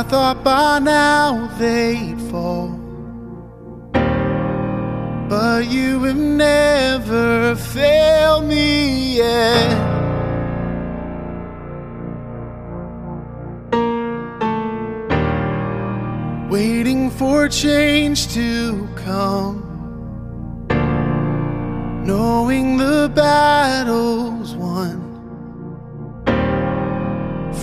I thought by now they'd fall. But you have never failed me yet. Waiting for change to come, knowing the battle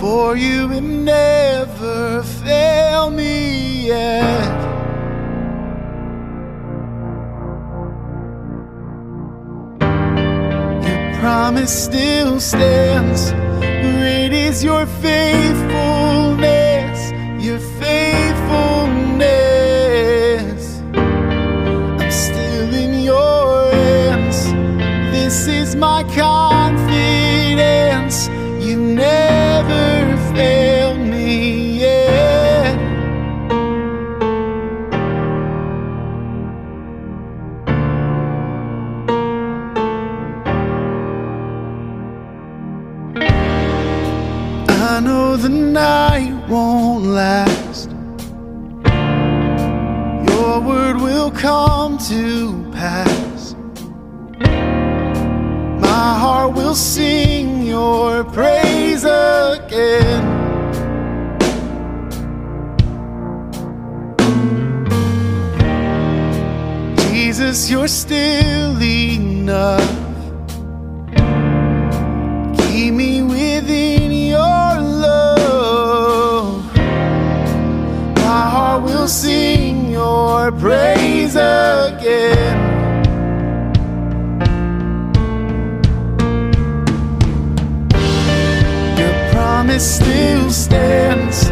for you have never fail me yet. Your promise still stands, great is your faith. come to pass. My heart will sing your praise again. Jesus, you're still enough. Keep me within your love. My heart will sing my praise again. Your promise still stands.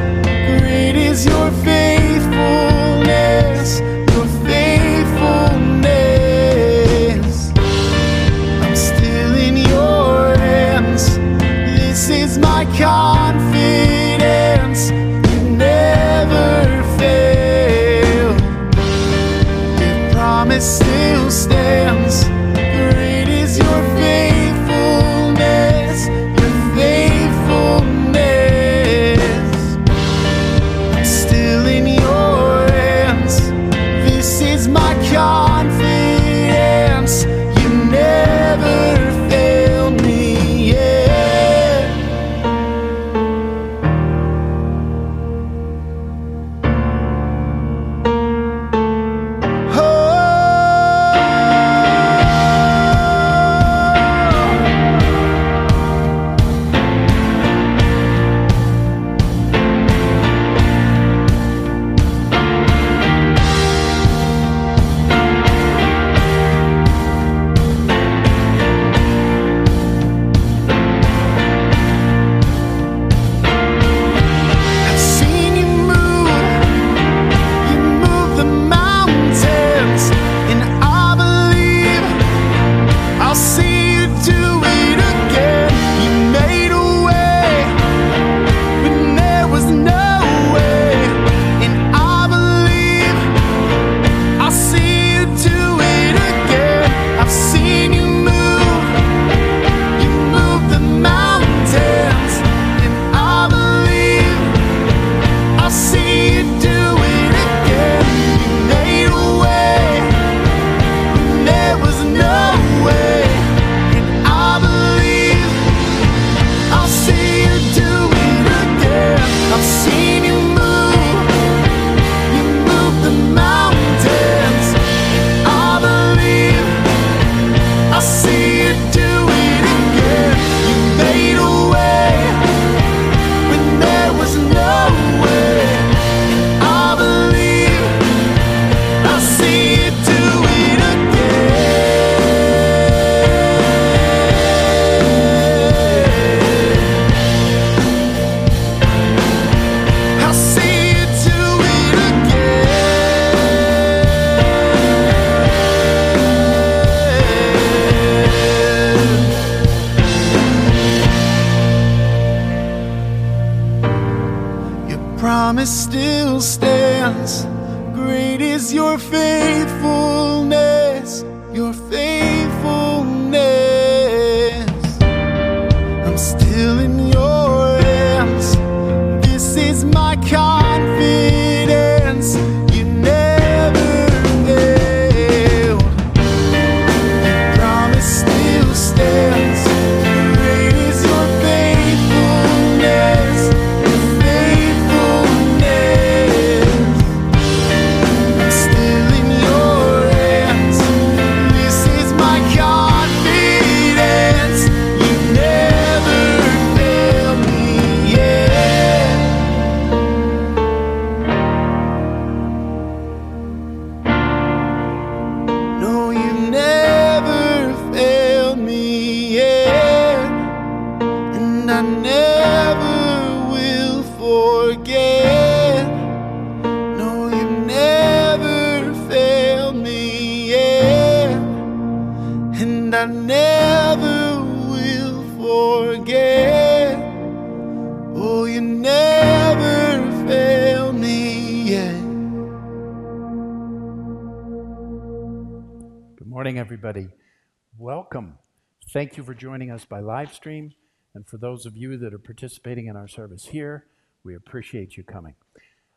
Thank you for joining us by live stream. And for those of you that are participating in our service here, we appreciate you coming.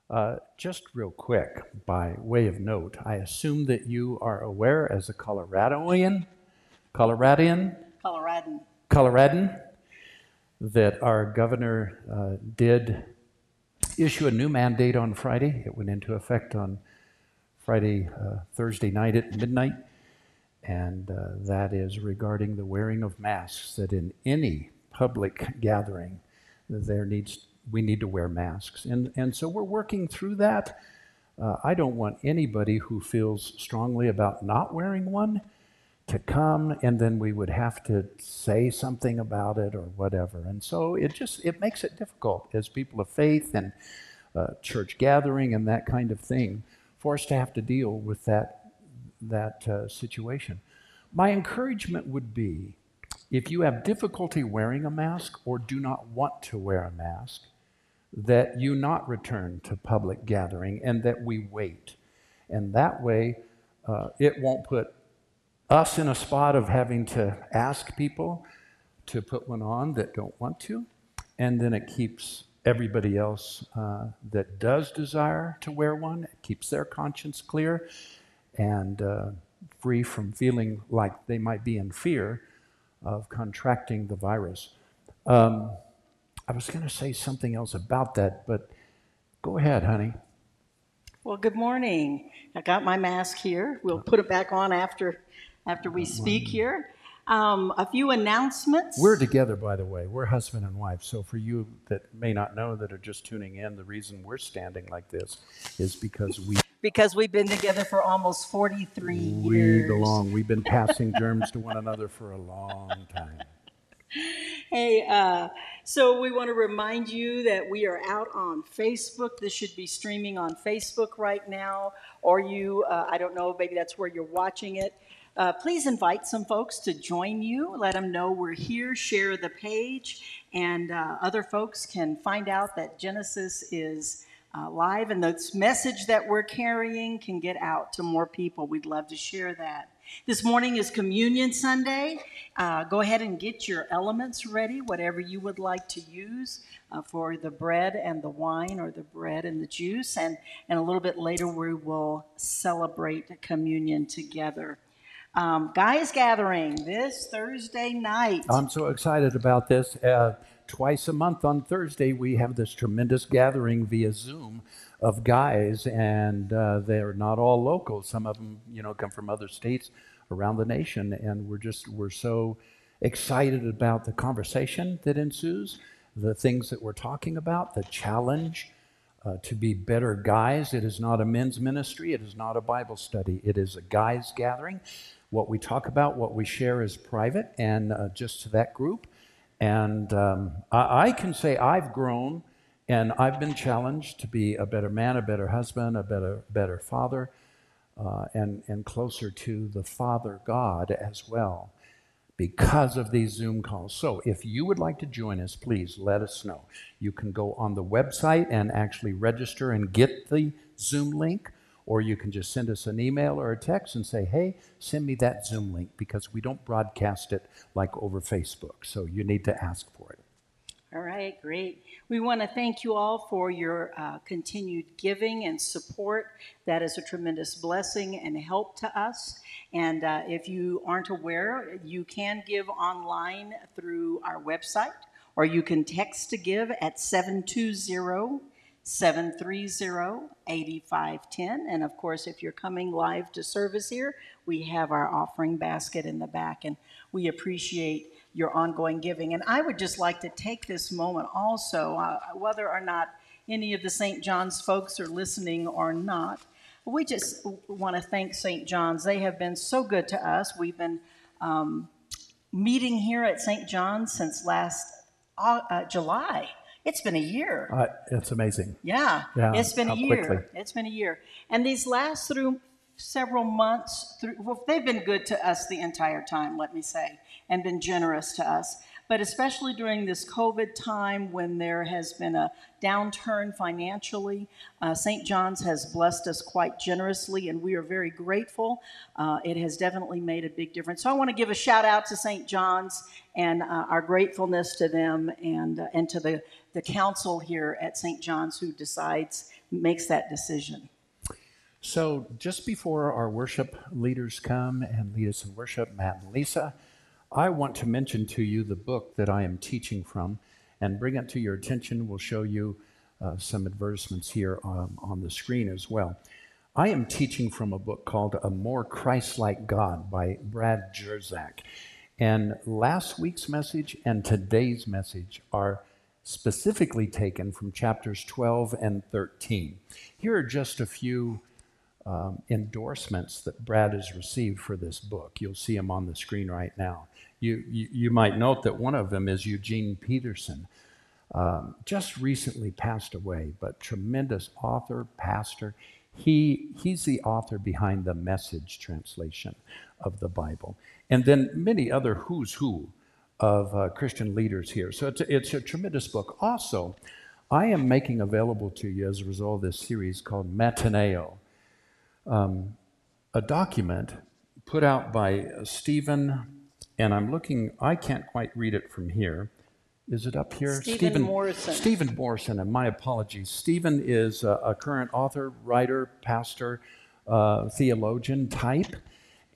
Uh, just real quick, by way of note, I assume that you are aware as a Coloradoan, Coloradian, Coloradan. Coloradan, that our governor uh, did issue a new mandate on Friday. It went into effect on Friday, uh, Thursday night at midnight, and uh, that is regarding the wearing of masks. That in any public gathering, there needs we need to wear masks, and and so we're working through that. Uh, I don't want anybody who feels strongly about not wearing one to come and then we would have to say something about it or whatever and so it just it makes it difficult as people of faith and uh, church gathering and that kind of thing for us to have to deal with that that uh, situation. My encouragement would be if you have difficulty wearing a mask or do not want to wear a mask that you not return to public gathering and that we wait. And that way uh, it won't put us in a spot of having to ask people to put one on that don't want to, and then it keeps everybody else uh, that does desire to wear one, it keeps their conscience clear and uh, free from feeling like they might be in fear of contracting the virus. Um, I was going to say something else about that, but go ahead, honey. Well, good morning. I got my mask here. We'll put it back on after after we speak here. Um, a few announcements. We're together, by the way. We're husband and wife. So, for you that may not know that are just tuning in, the reason we're standing like this is because we because we've been together for almost 43 we years. We belong. We've been passing germs to one another for a long time. Hey, uh, so we want to remind you that we are out on Facebook. This should be streaming on Facebook right now, or you, uh, I don't know, maybe that's where you're watching it. Uh, please invite some folks to join you. Let them know we're here. Share the page, and uh, other folks can find out that Genesis is uh, live, and this message that we're carrying can get out to more people. We'd love to share that. This morning is Communion Sunday. Uh, go ahead and get your elements ready, whatever you would like to use uh, for the bread and the wine or the bread and the juice. And, and a little bit later, we will celebrate communion together. Um, guys Gathering this Thursday night. I'm so excited about this. Uh, twice a month on Thursday, we have this tremendous gathering via Zoom of guys, and uh, they're not all local. Some of them, you know, come from other states around the nation, and we're just we're so excited about the conversation that ensues, the things that we're talking about, the challenge uh, to be better guys. It is not a men's ministry. It is not a Bible study. It is a guys gathering. What we talk about, what we share is private and uh, just to that group. And um, I, I can say I've grown and I've been challenged to be a better man, a better husband, a better, better father, uh, and, and closer to the Father God as well because of these Zoom calls. So if you would like to join us, please let us know. You can go on the website and actually register and get the Zoom link, or you can just send us an email or a text and say, hey, send me that Zoom link because we don't broadcast it like over Facebook. So you need to ask for it. All right, great. We want to thank you all for your uh, continued giving and support. That is a tremendous blessing and help to us. And uh, if you aren't aware, you can give online through our website, or you can text to give at 720 730 8510. And of course, if you're coming live to service here, we have our offering basket in the back, and we appreciate your ongoing giving. And I would just like to take this moment also, uh, whether or not any of the St. John's folks are listening or not, we just want to thank St. John's. They have been so good to us. We've been um, meeting here at St. John's since last uh, uh, July. It's been a year. Uh, it's amazing. Yeah, Yeah, it's been a year. quickly. It's been a year. And these last through several months, through, well, they've been good to us the entire time, let me say, and been generous to us. But especially during this COVID time when there has been a downturn financially, uh, St. John's has blessed us quite generously, and we are very grateful. Uh, it has definitely made a big difference. So I want to give a shout out to St. John's and uh, our gratefulness to them and, uh, and to the, the council here at St. John's who decides, makes that decision. So, just before our worship leaders come and lead us in worship, Matt and Lisa, I want to mention to you the book that I am teaching from and bring it to your attention. We'll show you uh, some advertisements here um, on the screen as well. I am teaching from a book called A More Christ Like God by Brad Jersak. And last week's message and today's message are specifically taken from chapters 12 and 13. Here are just a few um, endorsements that Brad has received for this book. You'll see them on the screen right now. You, you, you might note that one of them is Eugene Peterson. Um, just recently passed away, but tremendous author, pastor. He, he's the author behind the message translation of the Bible. And then many other who's who of uh, Christian leaders here. So it's a, it's a tremendous book. Also, I am making available to you as a result of this series called Metanoia um, a document put out by uh, Stephen, and I'm looking, I can't quite read it from here. Is it up here? Stephen Morrison. Stephen Morrison, and my apologies. Stephen is a, a current author, writer, pastor, uh, theologian type,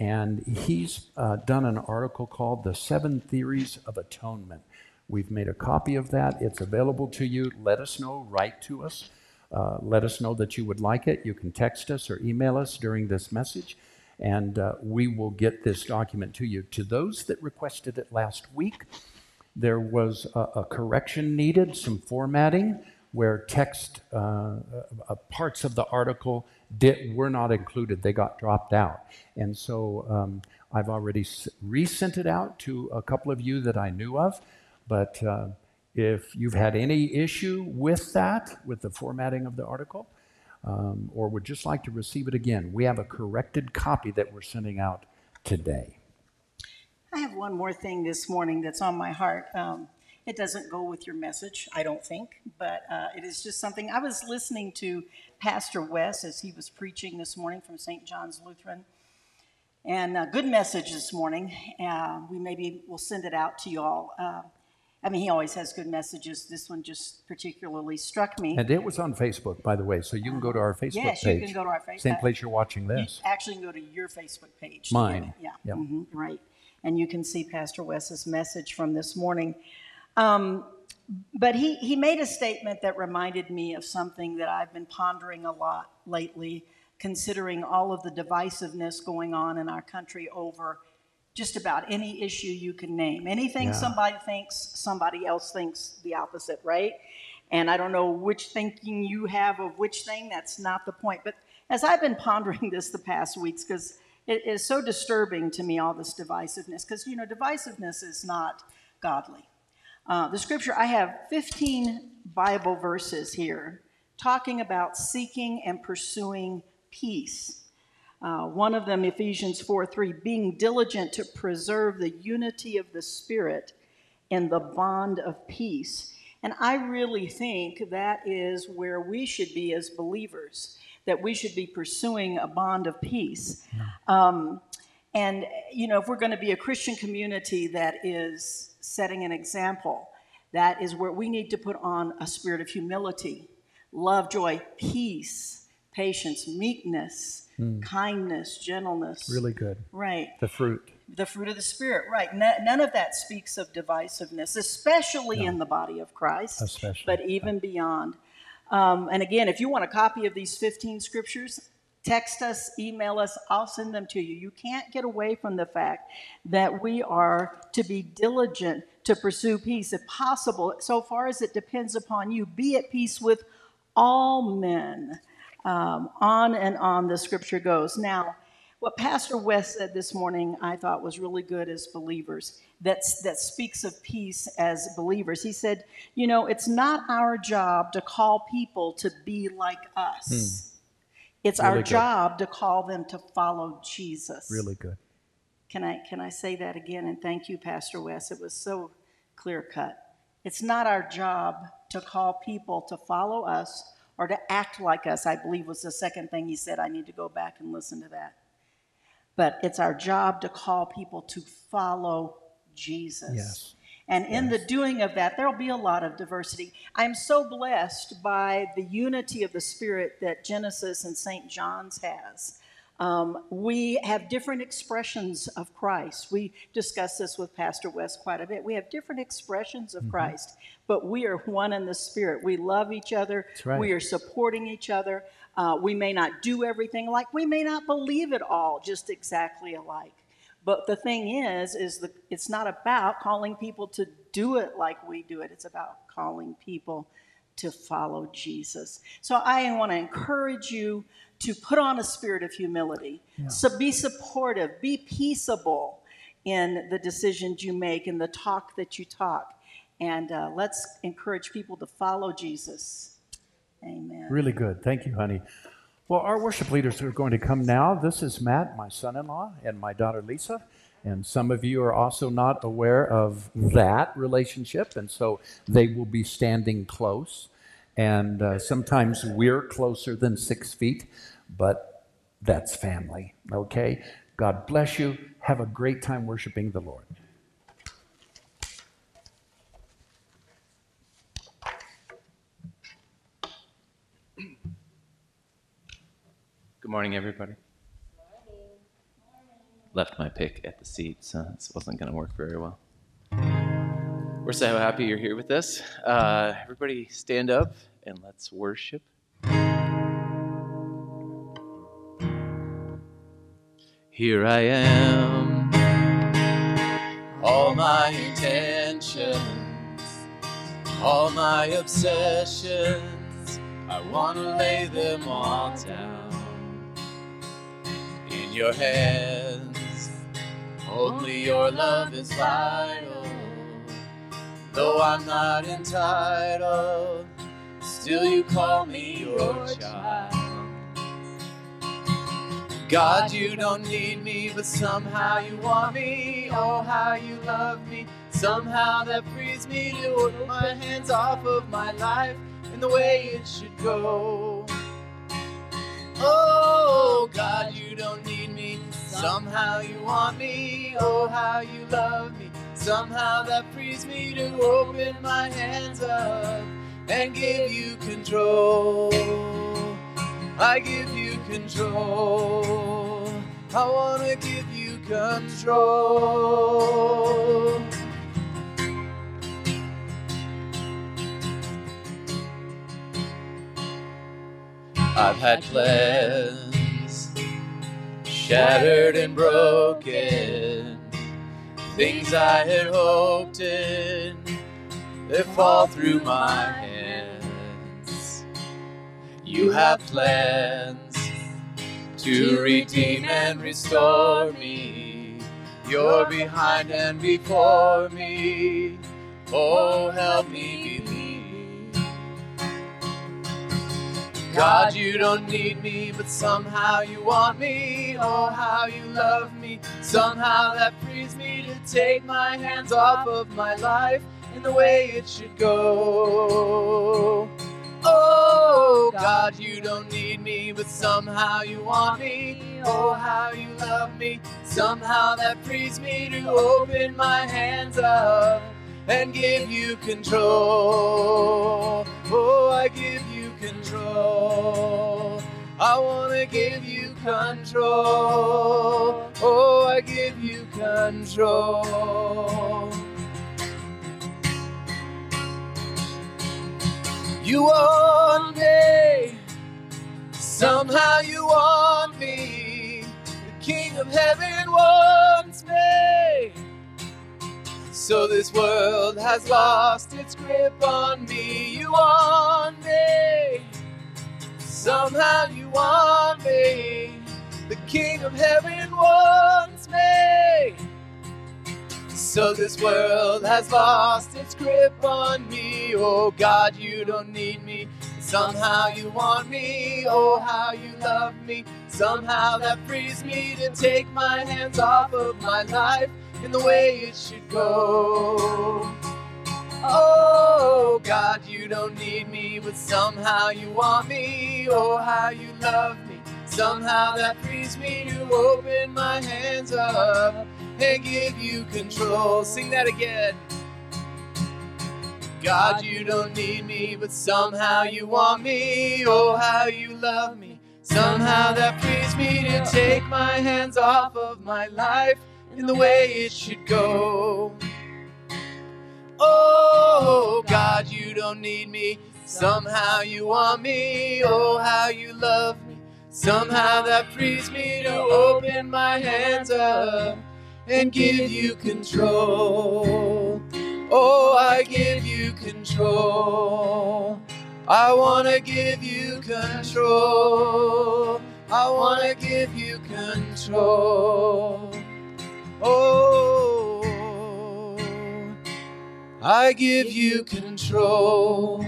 and he's uh, done an article called The Seven Theories of Atonement. We've made a copy of that. It's available to you. Let us know, write to us. Uh, let us know that you would like it. You can text us or email us during this message, and uh, we will get this document to you. To those that requested it last week, there was a, a correction needed, some formatting, where text uh, uh, parts of the article did, were not included. They got dropped out. And so um, I've already resent it out to a couple of you that I knew of, but uh, if you've had any issue with that, with the formatting of the article, um, or would just like to receive it again, we have a corrected copy that we're sending out today. I have one more thing this morning that's on my heart. Um, it doesn't go with your message, I don't think, but uh, it is just something. I was listening to Pastor Wes as he was preaching this morning from St. John's Lutheran, and a good message this morning. Uh, we maybe will send it out to you all. Uh, I mean, he always has good messages. This one just particularly struck me. And it was on Facebook, by the way, so you can go to our Facebook page. Yes, you can go to our Facebook. Same place you're watching You this. actually can go to your Facebook page. Mine. it. Yeah. Yep. mhm, right. And you can see Pastor Wes's message from this morning. Um, but he, he made a statement that reminded me of something that I've been pondering a lot lately, considering all of the divisiveness going on in our country over just about any issue you can name. Anything Yeah. somebody thinks, somebody else thinks the opposite, right? And I don't know which thinking you have of which thing, that's not the point. But as I've been pondering this the past weeks, because it is so disturbing to me, all this divisiveness, because, you know, divisiveness is not godly. Uh, the scripture, I have 15 Bible verses here talking about seeking and pursuing peace. Uh, one of them, Ephesians 4 3, being diligent to preserve the unity of the Spirit in the bond of peace. And I really think that is where we should be as believers, that we should be pursuing a bond of peace. Um, and, you know, if we're going to be a Christian community that is setting an example, That is where we need to put on a spirit of humility, love, joy, peace, patience, meekness, kindness, gentleness. Really good. Right. The fruit. The fruit of the Spirit, right. No- None of that speaks of divisiveness, especially in the body of Christ, Especially, but even beyond. Um, and again, if you want a copy of these 15 scriptures, text us, email us, I'll send them to you. You can't get away from the fact that we are to be diligent to pursue peace, if possible, so far as it depends upon you. Be at peace with all men. Um, on and on the scripture goes. Now, what Pastor Wes said this morning, I thought was really good as believers. That's, that speaks of peace as believers. He said, You know, it's not our job to call people to be like us, it's our good. job to call them to follow Jesus. Really good. Can I, can I say that again? And thank you, Pastor Wes. It was so clear cut. It's not our job to call people to follow us or to act like us, I believe was the second thing he said. I need to go back and listen to that. But it's our job to call people to follow Jesus. Yes. And in the doing of that, there'll be a lot of diversity. I'm so blessed by the unity of the Spirit that Genesis and St. John's has. Um, we have different expressions of Christ. We discuss this with Pastor Wes quite a bit. We have different expressions Mm-hmm. of Christ, but we are one in the Spirit. We love each other. right. We are supporting each other. Uh, we may not do everything like, we may not believe it all just exactly alike. But the thing is, is the, it's not about calling people to do it like we do it. It's about calling people to follow Jesus. So I want to encourage you to put on a spirit of humility. So be supportive, be peaceable in the decisions you make and the talk that you talk. And uh, let's encourage people to follow Jesus. Amen. Really good. Thank you, honey. Well, our worship leaders are going to come now. This is Matt, my son in law, and my daughter Lisa. And some of you are also not aware of that relationship, and so they will be standing close. And uh, sometimes we're closer than six feet, but that's family, okay? God bless you. Have a great time worshiping the Lord. Good morning, everybody. Left my pick at the seat, so this wasn't going to work very well. We're so happy you're here with us. Uh, everybody, stand up and let's worship. Here I am, all my intentions, all my obsessions. I want to lay them all down your hands. Only your love is vital. Though I'm not entitled, still you call me your child. God, you don't need me, but somehow you want me. Oh, how you love me. Somehow that frees me to order my hands off of my life in the way it should go. Oh, God, you don't need me. Somehow you want me. Oh, how you love me. Somehow that frees me to open my hands up and give you control. I give you control. I want to give you control. I've had plans shattered and broken. Things I had hoped in, they fall through my hands. You have plans to redeem and restore me. You're behind and before me. Oh, help me God, you don't need me, but somehow you want me. Oh, how you love me. Somehow that frees me to take my hands off of my life in the way it should go. Oh, God, you don't need me, but somehow you want me. Oh, how you love me. Somehow that frees me to open my hands up and give you control. Oh, I give you control. I want to give you control. Oh, I give you control. You want me, somehow you want me. The King of Heaven wants me. So this world has lost its grip on me. You want me, somehow you want me. The King of Heaven wants me. So this world has lost its grip on me. Oh God, you don't need me. Somehow you want me. Oh, how you love me. Somehow that frees me to take my hands off of my life in the way it should go. Oh God, you don't need me, but somehow you want me. Oh, how you love me. Somehow that frees me to open my hands up and give you control. Sing that again. God, you don't need me, but somehow you want me. Oh, how you love me. Somehow that frees me to take my hands off of my life in the way it should go. Oh, God, you don't need me. Somehow you want me. Oh, how you love me. Somehow that frees me to open my hands up and give you control. Oh, I give you control. I want to give you control. I want to give you control. Oh, I give you control.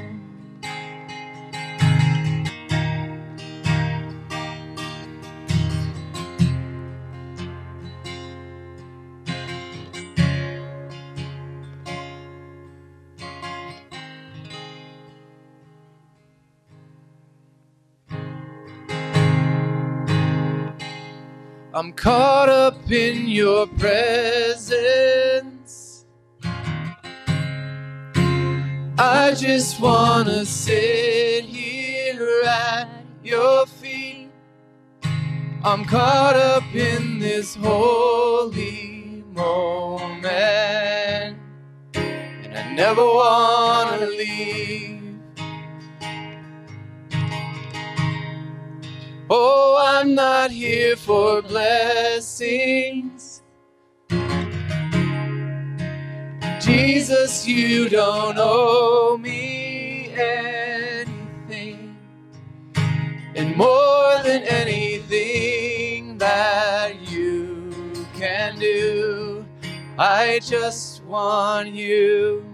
I'm caught up in your presence. I just wanna sit here at your feet. I'm caught up in this holy moment, and I never wanna leave. Oh, I'm not here for blessings. Jesus, you don't owe me anything. And more than anything that you can do, I just want you.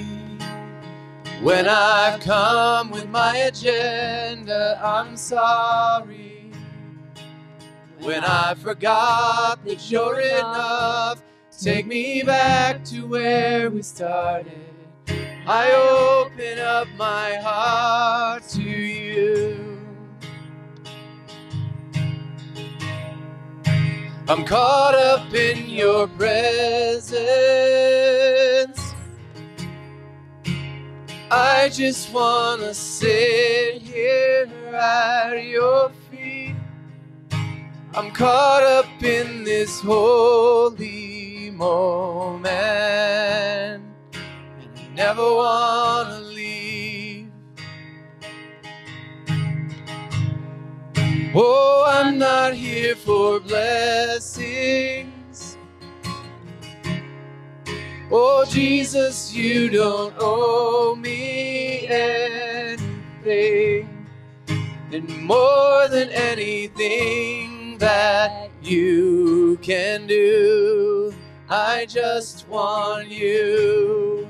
when I've come with my agenda. I'm sorry when I forgot that you're enough. Take me back to where we started. I open up my heart to you. I'm caught up in your presence. I just wanna sit here at your feet. I'm caught up in this holy moment, and I never wanna leave. Oh, I'm not here for blessings. Oh, Jesus, you don't owe me anything. And more than anything that you can do. I just want you.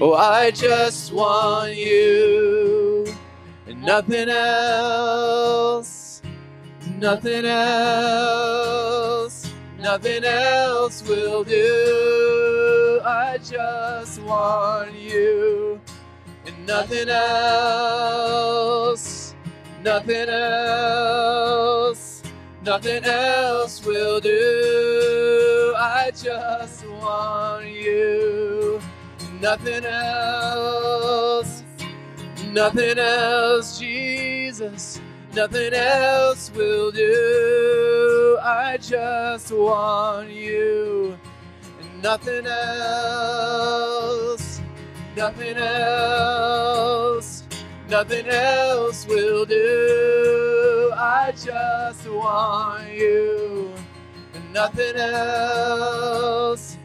Oh, I just want you and nothing else, nothing else, nothing else will do. I just want you and nothing else, nothing else, nothing else will do. I just want you, nothing else, nothing else, Jesus, nothing else will do. I just want you, nothing else, nothing else, nothing else will do. I just want you, nothing else,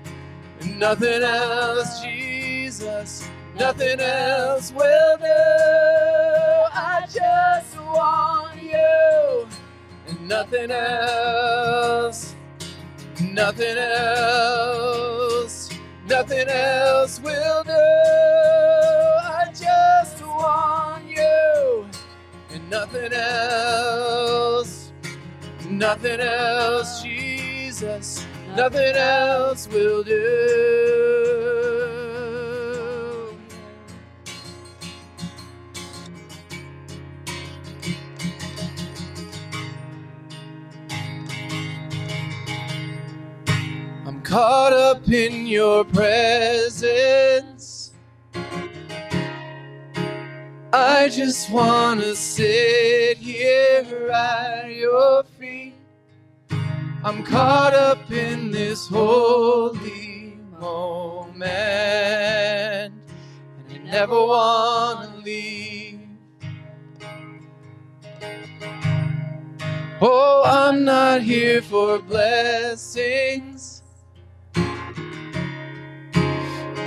nothing else, Jesus, nothing else will do. I just want you, nothing else, nothing else, nothing else will do. I just want you, and nothing else, nothing else, Jesus, nothing else will do. Caught up in your presence. I just want to sit here at your feet. I'm caught up in this holy moment. And I never want to leave. Oh, I'm not here for blessings.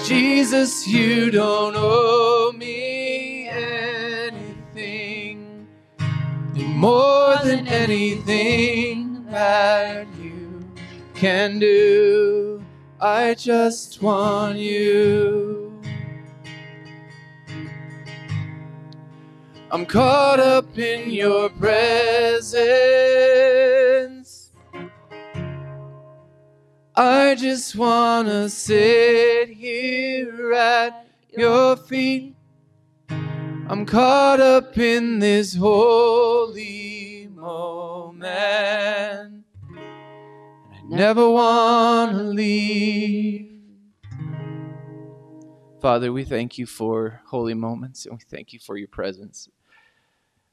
Jesus, you don't owe me anything more than anything that you can do. I just want you. I'm caught up in your presence. I just want to sit here at your feet. I'm caught up in this holy moment. I never want to leave. Father, we thank you for holy moments and we thank you for your presence.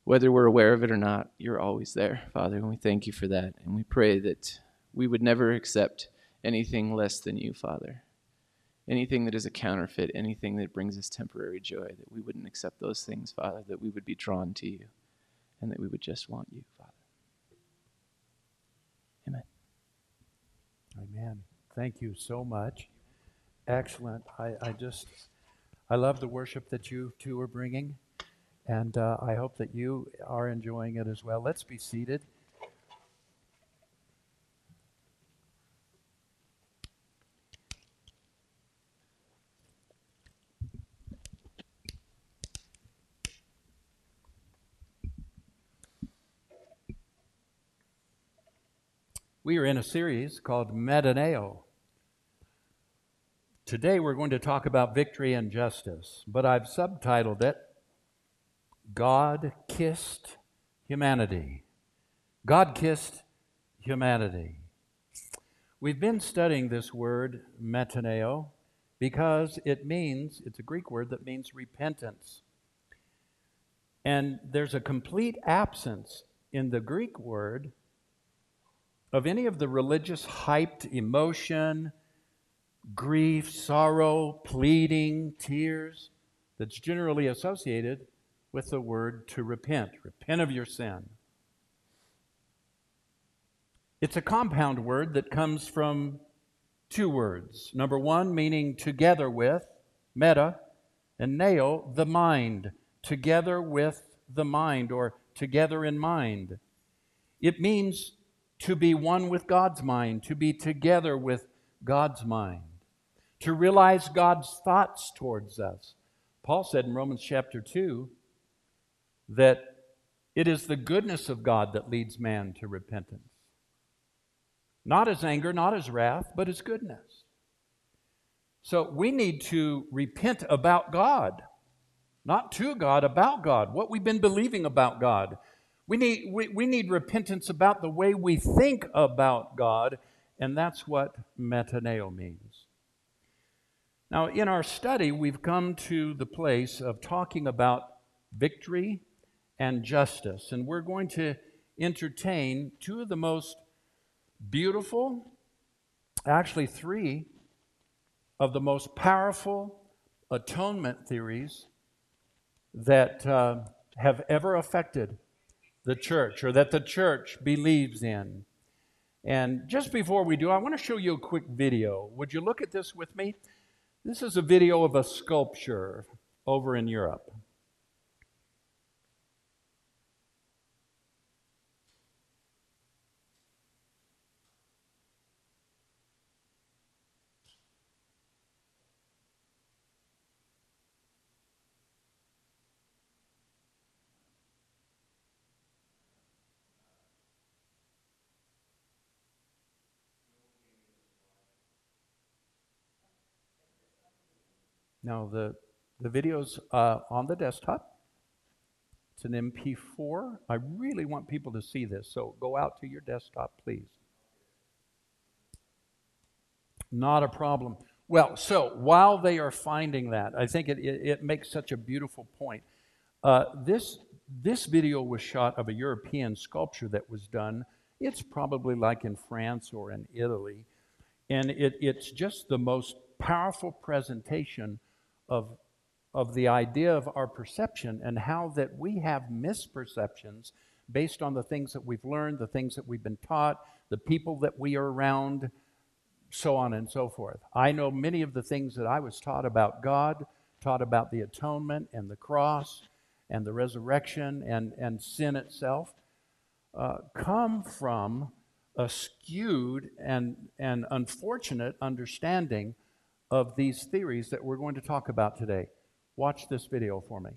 Whether we're aware of it or not, you're always there, Father, and we thank you for that. And we pray that we would never accept anything less than you, Father. Anything that is a counterfeit, anything that brings us temporary joy, that we wouldn't accept those things, Father, that we would be drawn to you, and that we would just want you, Father. Amen. Amen. Thank you so much. Excellent. I, I just, I love the worship that you two are bringing, and uh, I hope that you are enjoying it as well. Let's be seated. We are in a series called Metanoia. Today we're going to talk about victory and justice, but I've subtitled it God Kissed Humanity. God Kissed Humanity. We've been studying this word, metanoia, because it means, it's a Greek word that means repentance. And there's a complete absence in the Greek word of any of the religious hyped emotion, grief, sorrow, pleading, tears that's generally associated with the word to repent. Repent of your sin. It's a compound word that comes from two words. Number one, meaning together with, meta, and neo, the mind, together with the mind, or together in mind. It means to be one with God's mind, to be together with God's mind, to realize God's thoughts towards us. Paul said in Romans chapter 2 that it is the goodness of God that leads man to repentance. Not his anger, not his wrath, but his goodness. So we need to repent about God, not to God, about God, what we've been believing about God. We need, we, we need repentance about the way we think about God, and that's what metanoia means. Now, in our study, we've come to the place of talking about victory and justice, and we're going to entertain two of the most beautiful, actually, three of the most powerful atonement theories that uh, have ever affected the church or that the church believes in. And just before we do, I want to show you a quick video. Would you look at this with me? This is a video of a sculpture over in Europe. Now, the, the video's uh, on the desktop. It's an MP4. I really want people to see this, so go out to your desktop, please. Not a problem. Well, so while they are finding that, I think it, it, it makes such a beautiful point. Uh, this, this video was shot of a European sculpture that was done. It's probably like in France or in Italy. And it, it's just the most powerful presentation of, of the idea of our perception and how that we have misperceptions based on the things that we've learned, the things that we've been taught, the people that we are around, so on and so forth. I know many of the things that I was taught about God, taught about the atonement and the cross and the resurrection and, and sin itself, uh, come from a skewed and, and unfortunate understanding of these theories that we're going to talk about today. Watch this video for me.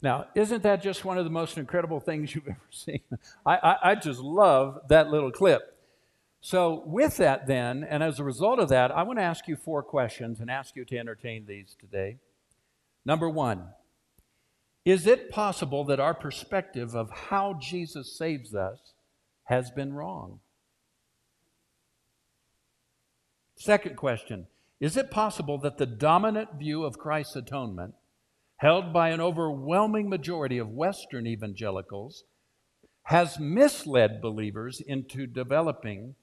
Now, isn't that just one of the most incredible things you've ever seen? I, I, I, just love that little clip. So, with that, then, and as a result of that, I want to ask you four questions and ask you to entertain these today. Number one, is it possible that our perspective of how Jesus saves us has been wrong? Second question, is it possible that the dominant view of Christ's atonement held by an overwhelming majority of Western evangelicals, has misled believers into developing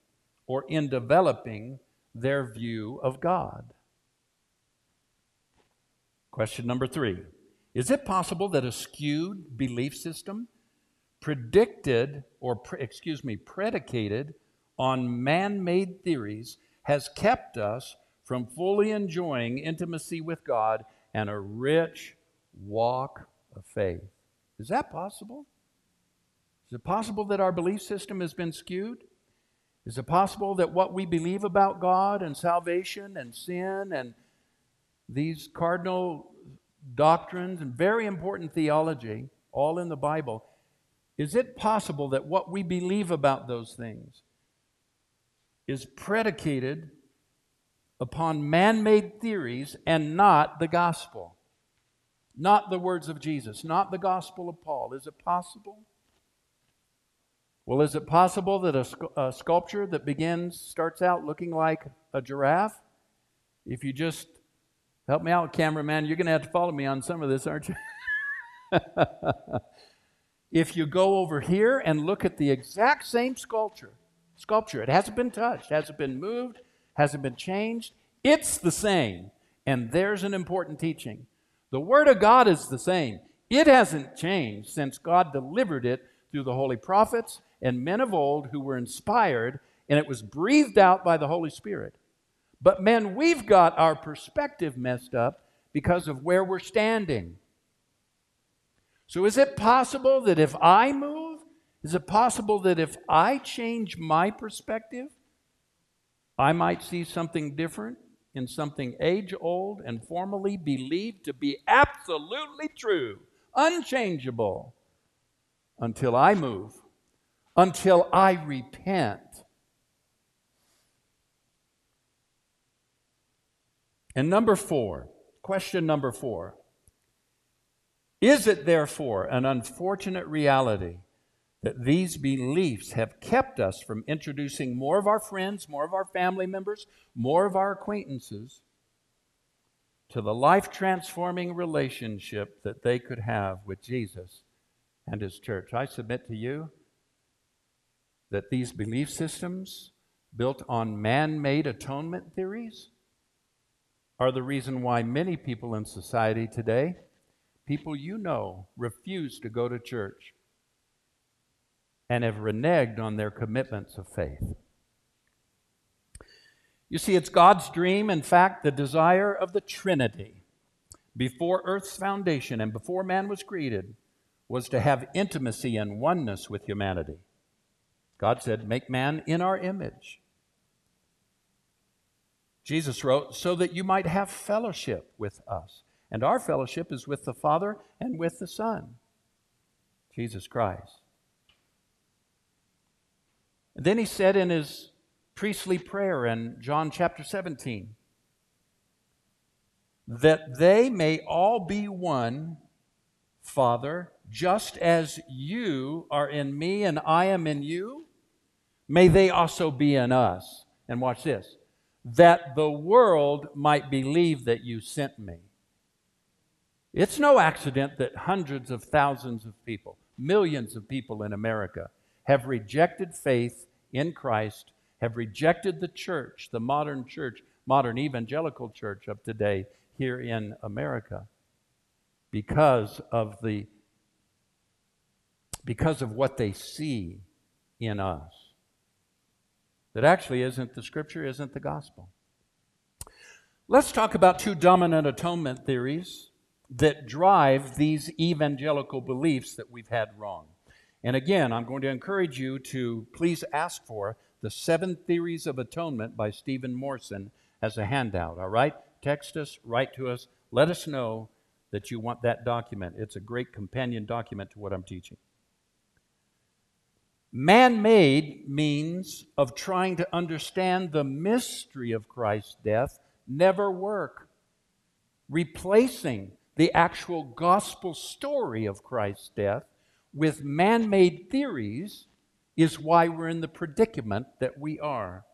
or in developing their view of God. Question number three Is it possible that a skewed belief system predicted or, pre- excuse me, predicated on man made theories has kept us from fully enjoying intimacy with God and a rich walk of faith. Is that possible? Is it possible that our belief system has been skewed? Is it possible that what we believe about God and salvation and sin and these cardinal doctrines and very important theology, all in the Bible, is it possible that what we believe about those things is predicated upon man made theories and not the gospel? Not the words of Jesus, not the gospel of Paul. Is it possible? Well, is it possible that a, a, sculpture that begins, starts out looking like a giraffe, if you just Help me out, cameraman. You're going to have to follow me on some of this, aren't you? if you go over here and look at the exact same sculpture, sculpture, it hasn't been touched, hasn't been moved, hasn't been changed, it's the same. And there's an important teaching. The Word of God is the same. It hasn't changed since God delivered it through the holy prophets and men of old who were inspired, and it was breathed out by the Holy Spirit. But men, we've got our perspective messed up because of where we're standing. So, is it possible that if I move, is it possible that if I change my perspective, I might see something different in something age old and formally believed to be absolutely true, unchangeable, until I move, until I repent? And number four, question number four is it therefore an unfortunate reality that these beliefs have kept us from introducing more of our friends, more of our family members, more of our acquaintances to the life transforming relationship that they could have with Jesus and His church? I submit to you that these belief systems built on man made atonement theories are the reason why many people in society today people you know refuse to go to church and have reneged on their commitments of faith. You see, it's God's dream, in fact, the desire of the Trinity before earth's foundation and before man was created was to have intimacy and oneness with humanity. God said, Make man in our image. Jesus wrote, So that you might have fellowship with us. And our fellowship is with the Father and with the Son, Jesus Christ. And then he said in his priestly prayer in John chapter 17 that they may all be one, Father, just as you are in me and I am in you, may they also be in us. And watch this that the world might believe that you sent me. It's no accident that hundreds of thousands of people, millions of people in America, have rejected faith in Christ, have rejected the church, the modern church, modern evangelical church of today here in America because of the because of what they see in us. That actually isn't the scripture, isn't the gospel. Let's talk about two dominant atonement theories that drive these evangelical beliefs that we've had wrong. And again, I'm going to encourage you to please ask for the Seven Theories of Atonement by Stephen Morrison as a handout, all right? Text us, write to us, let us know that you want that document. It's a great companion document to what I'm teaching. Man made means of trying to understand the mystery of Christ's death never work. Replacing the actual gospel story of Christ's death with man made theories is why we're in the predicament that we are.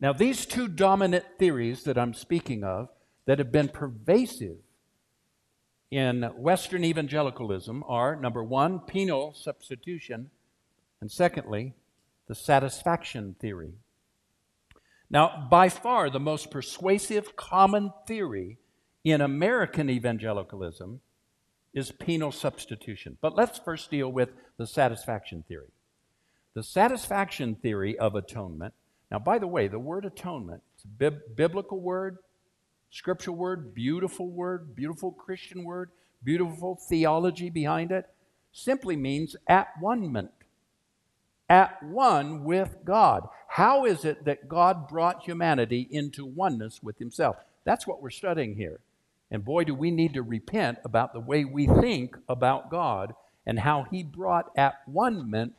Now, these two dominant theories that I'm speaking of that have been pervasive in Western evangelicalism are number one, penal substitution, and secondly, the satisfaction theory. Now, by far the most persuasive common theory in American evangelicalism is penal substitution. But let's first deal with the satisfaction theory. The satisfaction theory of atonement. Now, by the way, the word atonement, it's a bib- biblical word, scriptural word, beautiful word, beautiful Christian word, beautiful theology behind it, simply means at one ment at one with God. How is it that God brought humanity into oneness with Himself? That's what we're studying here. And boy, do we need to repent about the way we think about God and how He brought at one ment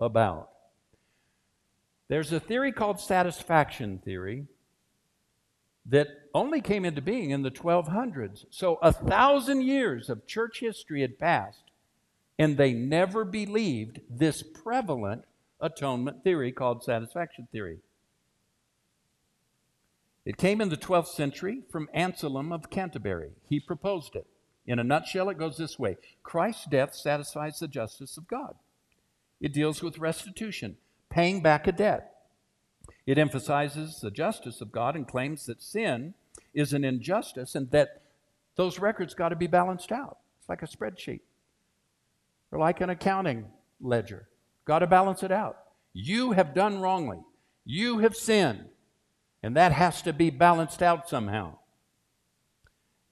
about. There's a theory called satisfaction theory that only came into being in the 1200s. So a thousand years of church history had passed and they never believed this prevalent atonement theory called satisfaction theory. It came in the 12th century from Anselm of Canterbury. He proposed it. In a nutshell, it goes this way Christ's death satisfies the justice of God. It deals with restitution, paying back a debt. It emphasizes the justice of God and claims that sin is an injustice and that those records got to be balanced out. It's like a spreadsheet or like an accounting ledger. Got to balance it out. You have done wrongly. You have sinned. And that has to be balanced out somehow.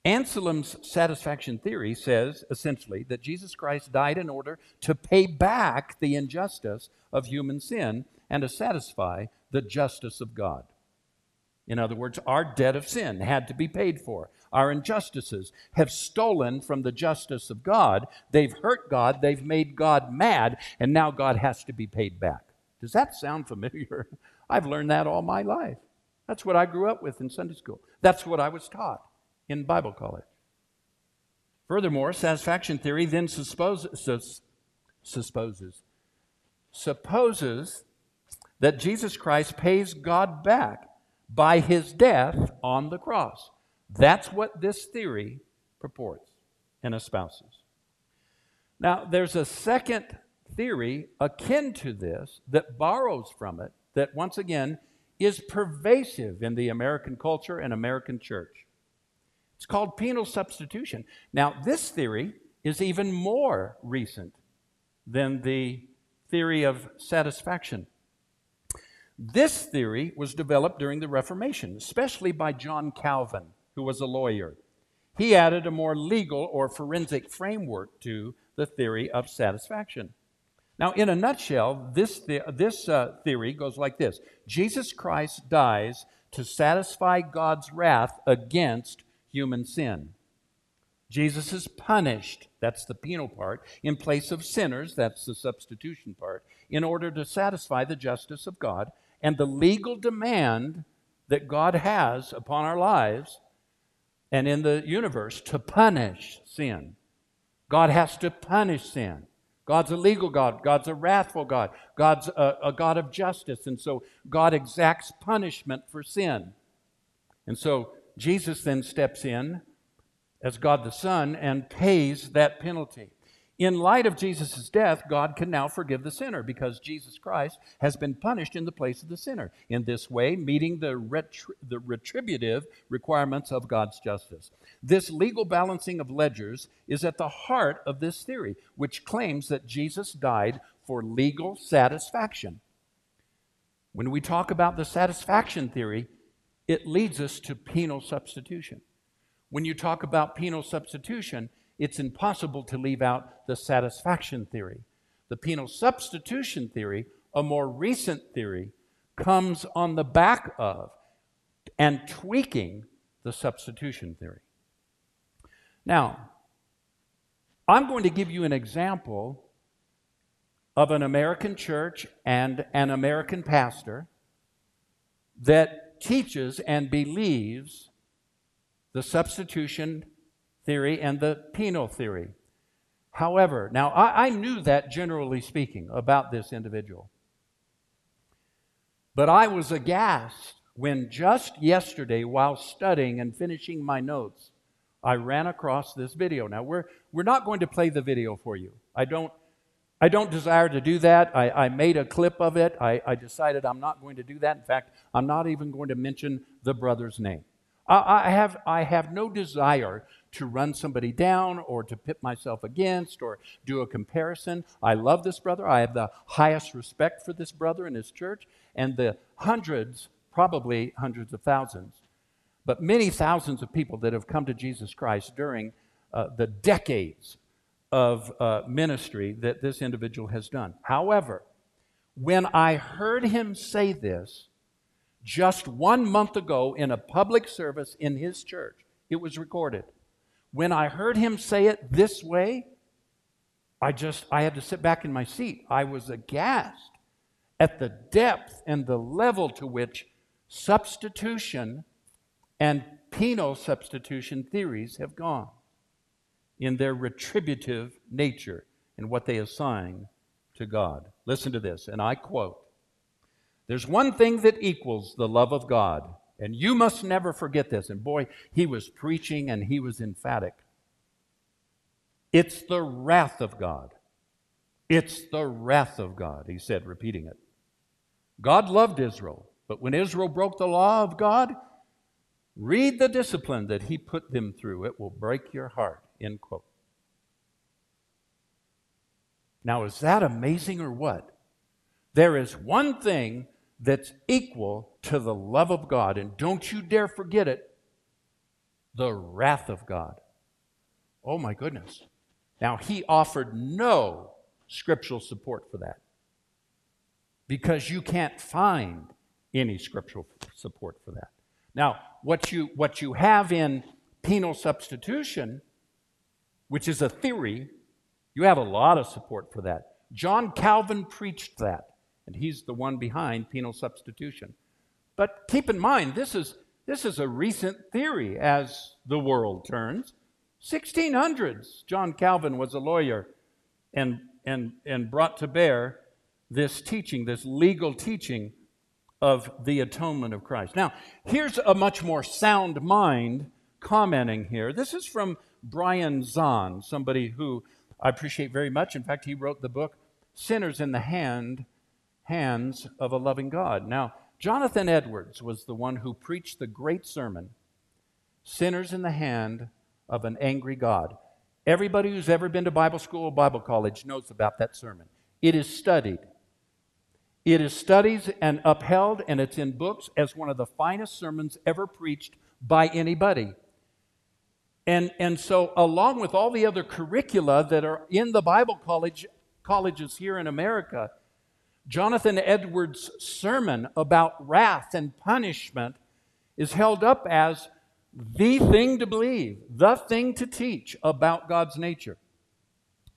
Anselm's satisfaction theory says essentially that Jesus Christ died in order to pay back the injustice of human sin and to satisfy the justice of God. In other words, our debt of sin had to be paid for. Our injustices have stolen from the justice of God. They've hurt God, they've made God mad, and now God has to be paid back. Does that sound familiar? I've learned that all my life. That's what I grew up with in Sunday school. That's what I was taught in Bible college. Furthermore, satisfaction theory then supposes, supposes, supposes that Jesus Christ pays God back by his death on the cross. That's what this theory purports and espouses. Now, there's a second theory akin to this that borrows from it, that once again is pervasive in the American culture and American church. It's called penal substitution. Now, this theory is even more recent than the theory of satisfaction. This theory was developed during the Reformation, especially by John Calvin who was a lawyer. He added a more legal or forensic framework to the theory of satisfaction. Now, in a nutshell, this, the, this uh, theory goes like this Jesus Christ dies to satisfy God's wrath against human sin. Jesus is punished, that's the penal part, in place of sinners, that's the substitution part, in order to satisfy the justice of God and the legal demand that God has upon our lives and in the universe to punish sin. God has to punish sin. God's a legal God. God's a wrathful God. God's a, a, God of justice. And so God exacts punishment for sin. And so Jesus then steps in as God the Son and pays that penalty. In light of Jesus' death, God can now forgive the sinner because Jesus Christ has been punished in the place of the sinner. In this way, meeting the, retri- the retributive requirements of God's justice. This legal balancing of ledgers is at the heart of this theory, which claims that Jesus died for legal satisfaction. When we talk about the satisfaction theory, it leads us to penal substitution. When you talk about penal substitution, it's impossible to leave out the satisfaction theory. The penal substitution theory, a more recent theory, comes on the back of and tweaking the substitution theory. Now, I'm going to give you an example of an American church and an American pastor that teaches and believes the substitution theory and the penal theory. However, now I, I knew that generally speaking about this individual. But I was aghast when just yesterday, while studying and finishing my notes, I ran across this video. Now, we're, we're not going to play the video for you. I don't, I don't desire to do that. I, I made a clip of it. I, I decided I'm not going to do that. In fact, I'm not even going to mention the brother's name. I, I have, I have no desire to run somebody down or to pit myself against or do a comparison. I love this brother. I have the highest respect for this brother and his church and the hundreds, probably hundreds of thousands, but many thousands of people that have come to Jesus Christ during uh, the decades of uh, ministry that this individual has done. However, when I heard him say this just one month ago in a public service in his church, it was recorded. When I heard him say it this way, I just, I had to sit back in my seat. I was aghast at the depth and the level to which substitution and penal substitution theories have gone in their retributive nature and what they assign to God. Listen to this, and I quote There's one thing that equals the love of God, And you must never forget this. And boy, he was preaching and he was emphatic. It's the wrath of God. It's the wrath of God, he said, repeating it. God loved Israel, but when Israel broke the law of God, read the discipline that he put them through. It will break your heart. End quote. Now, is that amazing or what? There is one thing that's equal to the love of God, and don't you dare forget it the wrath of God. Oh my goodness. Now, he offered no scriptural support for that because you can't find any scriptural support for that. Now, what you, what you have in penal substitution, which is a theory, you have a lot of support for that. John Calvin preached that, and he's the one behind penal substitution. But keep in mind, this is, this is a recent theory as the world turns. 1600s, John Calvin was a lawyer and, and, and brought to bear this teaching, this legal teaching of the atonement of Christ. Now, here's a much more sound mind commenting here. This is from Brian Zahnd, somebody who I appreciate very much. In fact, he wrote the book Sinners in the Hand Hands of a Loving God. Now, Jonathan Edwards was the one who preached the great sermon, Sinners in the Hand of an Angry God. Everybody who's ever been to Bible school or Bible college knows about that sermon. It is studied. It is studied and upheld, and it's in books as one of the finest sermons ever preached by anybody. And, and so, along with all the other curricula that are in the Bible college, colleges here in America, Jonathan Edwards' sermon about wrath and punishment is held up as the thing to believe, the thing to teach about God's nature.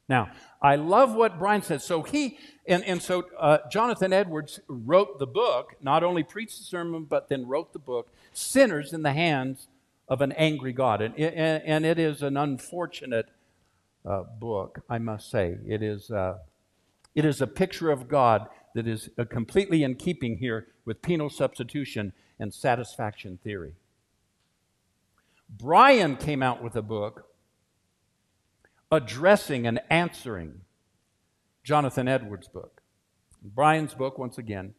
Now, I love what Brian says. So he, and, and so uh, Jonathan Edwards wrote the book, not only preached the sermon, but then wrote the book, Sinners in the Hands of an Angry God. And, and, and it is an unfortunate uh, book, I must say. It is, uh, it is a picture of God that is uh, completely in keeping here with penal substitution and satisfaction theory. Brian came out with a book addressing and answering Jonathan Edwards' book. Brian's book, once again,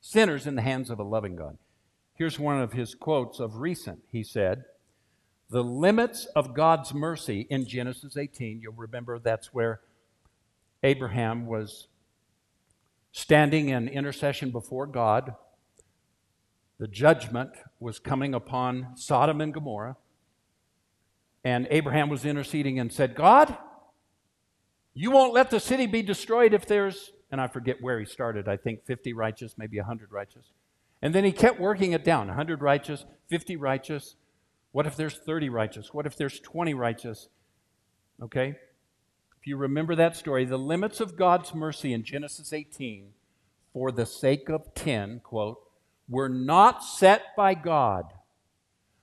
Sinners in the Hands of a Loving God. Here's one of his quotes of recent. He said, The limits of God's mercy in Genesis 18, you'll remember that's where Abraham was standing in intercession before God. The judgment was coming upon Sodom and Gomorrah. And Abraham was interceding and said, God, you won't let the city be destroyed if there's, and I forget where he started, I think 50 righteous, maybe 100 righteous. And then he kept working it down 100 righteous, 50 righteous. What if there's 30 righteous? What if there's 20 righteous? Okay? If you remember that story, the limits of God's mercy in Genesis 18, for the sake of 10, quote, were not set by God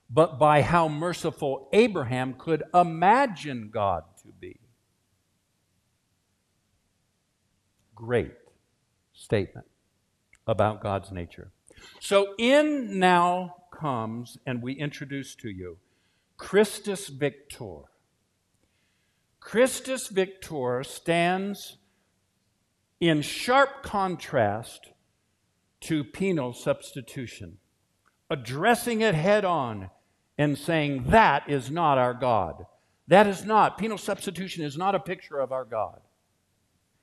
but by how merciful Abraham could imagine God to be. Great statement about God's nature. So, in now comes, and we introduce to you Christus Victor. Christus Victor stands in sharp contrast to penal substitution, addressing it head on and saying, That is not our God. That is not, penal substitution is not a picture of our God.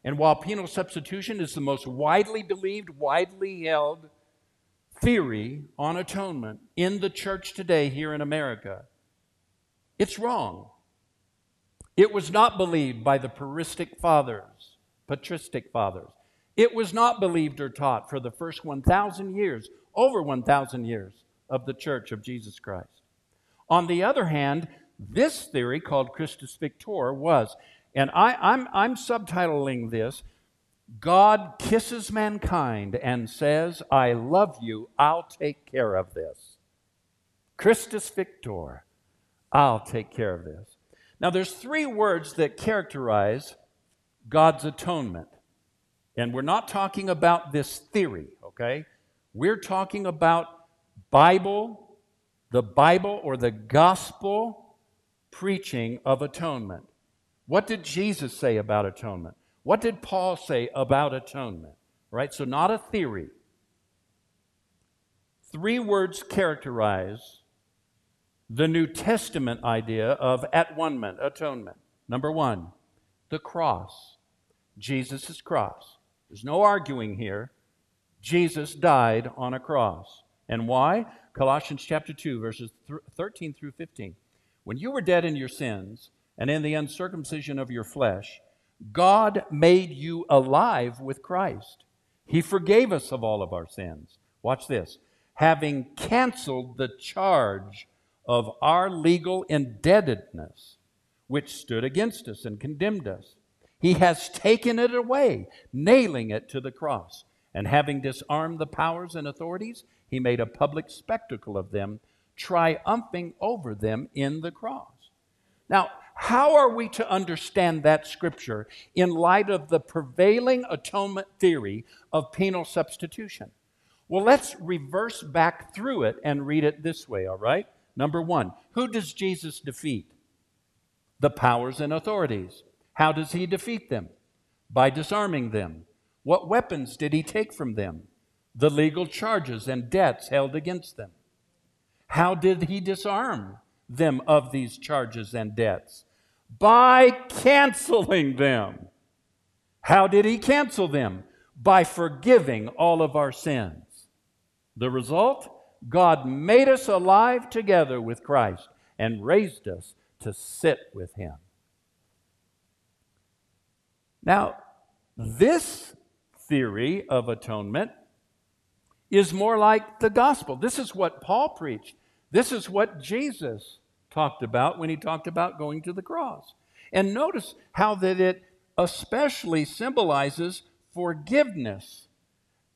And while penal substitution is the most widely believed, widely held theory on atonement in the church today here in America, it's wrong. It was not believed by the patristic fathers, patristic fathers. It was not believed or taught for the first 1,000 years, over 1,000 years of the church of Jesus Christ. On the other hand, this theory called Christus Victor was, and I, I'm, I'm subtitling this God kisses mankind and says, I love you, I'll take care of this. Christus Victor, I'll take care of this. Now, there's three words that characterize God's atonement. And we're not talking about this theory, okay? We're talking about Bible, the Bible or the gospel preaching of atonement. What did Jesus say about atonement? What did Paul say about atonement? Right? So, not a theory. Three words characterize the New Testament idea of at one man, atonement. Number one, the cross. Jesus' cross. There's no arguing here. Jesus died on a cross. And why? Colossians chapter 2, verses 13 through 15. When you were dead in your sins and in the uncircumcision of your flesh, God made you alive with Christ. He forgave us of all of our sins. Watch this. Having canceled the charge of our legal indebtedness, which stood against us and condemned us. He has taken it away, nailing it to the cross. And having disarmed the powers and authorities, he made a public spectacle of them, triumphing over them in the cross. Now, how are we to understand that scripture in light of the prevailing atonement theory of penal substitution? Well, let's reverse back through it and read it this way, all right? Number one, who does Jesus defeat? The powers and authorities. How does he defeat them? By disarming them. What weapons did he take from them? The legal charges and debts held against them. How did he disarm them of these charges and debts? By canceling them. How did he cancel them? By forgiving all of our sins. The result? God made us alive together with Christ and raised us to sit with him. Now, this theory of atonement is more like the gospel. This is what Paul preached. This is what Jesus talked about when he talked about going to the cross. And notice how that it especially symbolizes forgiveness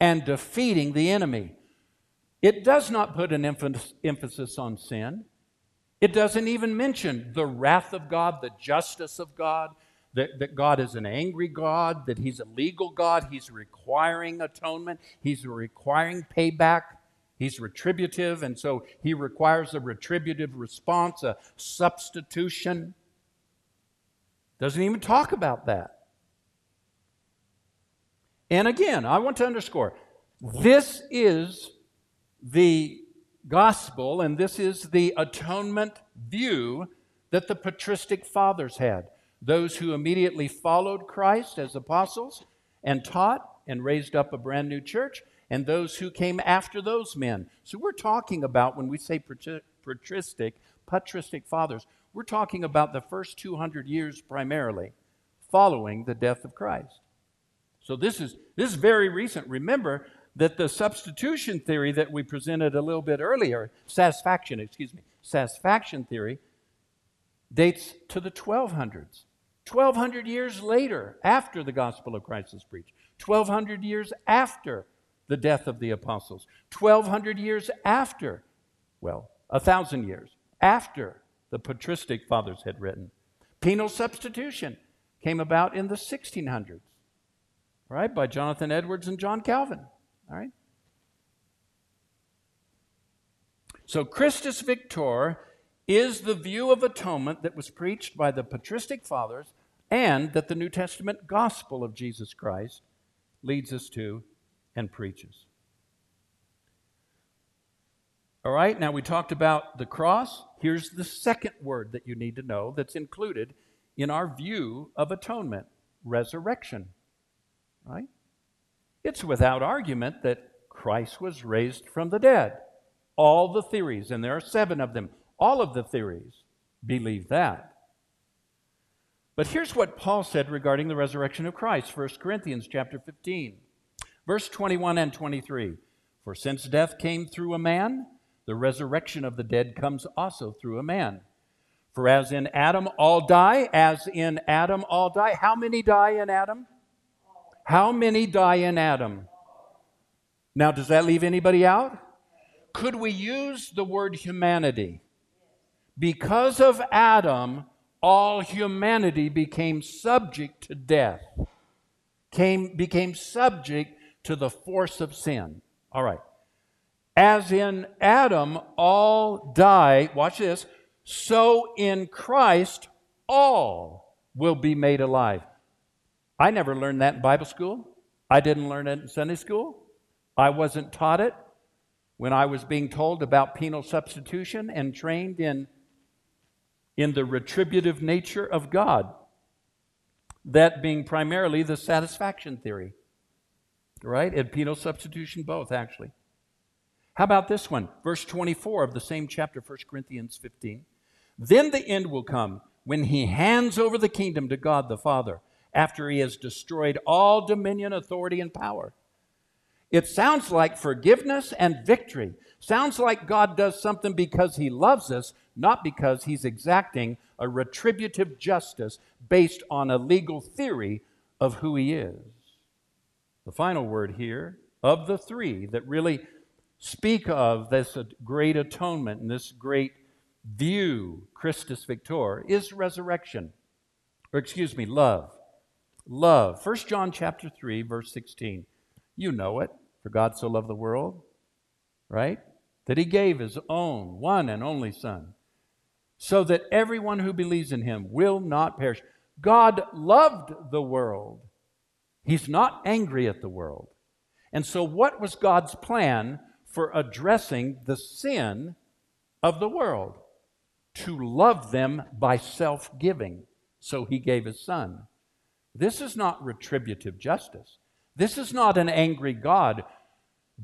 and defeating the enemy. It does not put an emphasis on sin. It doesn't even mention the wrath of God, the justice of God, that, that God is an angry God, that He's a legal God, He's requiring atonement, He's requiring payback, He's retributive, and so He requires a retributive response, a substitution. Doesn't even talk about that. And again, I want to underscore this is the gospel, and this is the atonement view that the patristic fathers had. Those who immediately followed Christ as apostles and taught and raised up a brand new church, and those who came after those men. So we're talking about, when we say patristic, patristic fathers, we're talking about the first 200 years primarily following the death of Christ. So this is this is very recent. Remember, that the substitution theory that we presented a little bit earlier, satisfaction, excuse me, satisfaction theory, dates to the 1200s. 1200 years later, after the gospel of Christ is preached, 1200 years after the death of the apostles, 1200 years after, well, a thousand years after the patristic fathers had written. Penal substitution came about in the 1600s, right, by Jonathan Edwards and John Calvin. All right? So, Christus Victor is the view of atonement that was preached by the patristic fathers and that the New Testament gospel of Jesus Christ leads us to and preaches. All right, now we talked about the cross. Here's the second word that you need to know that's included in our view of atonement resurrection. Right? It's without argument that Christ was raised from the dead. All the theories, and there are seven of them, all of the theories believe that. But here's what Paul said regarding the resurrection of Christ, 1 Corinthians chapter 15, verse 21 and 23. For since death came through a man, the resurrection of the dead comes also through a man. For as in Adam all die, as in Adam all die. How many die in Adam? How many die in Adam? Now, does that leave anybody out? Could we use the word humanity? Because of Adam, all humanity became subject to death, came, became subject to the force of sin. All right. As in Adam all die, watch this, so in Christ all will be made alive. I never learned that in Bible school. I didn't learn it in Sunday school. I wasn't taught it when I was being told about penal substitution and trained in, in the retributive nature of God. That being primarily the satisfaction theory, right? And penal substitution, both, actually. How about this one? Verse 24 of the same chapter, 1 Corinthians 15. Then the end will come when he hands over the kingdom to God the Father after he has destroyed all dominion, authority, and power. It sounds like forgiveness and victory. Sounds like God does something because he loves us, not because he's exacting a retributive justice based on a legal theory of who he is. The final word here, of the three that really speak of this great atonement and this great view, Christus Victor, is resurrection. Or excuse me, love. Love. 1 John chapter 3, verse 16. You know it. For God so loved the world, right? That he gave his own one and only Son, so that everyone who believes in him will not perish. God loved the world. He's not angry at the world. And so, what was God's plan for addressing the sin of the world? To love them by self giving. So, he gave his Son. This is not retributive justice. This is not an angry God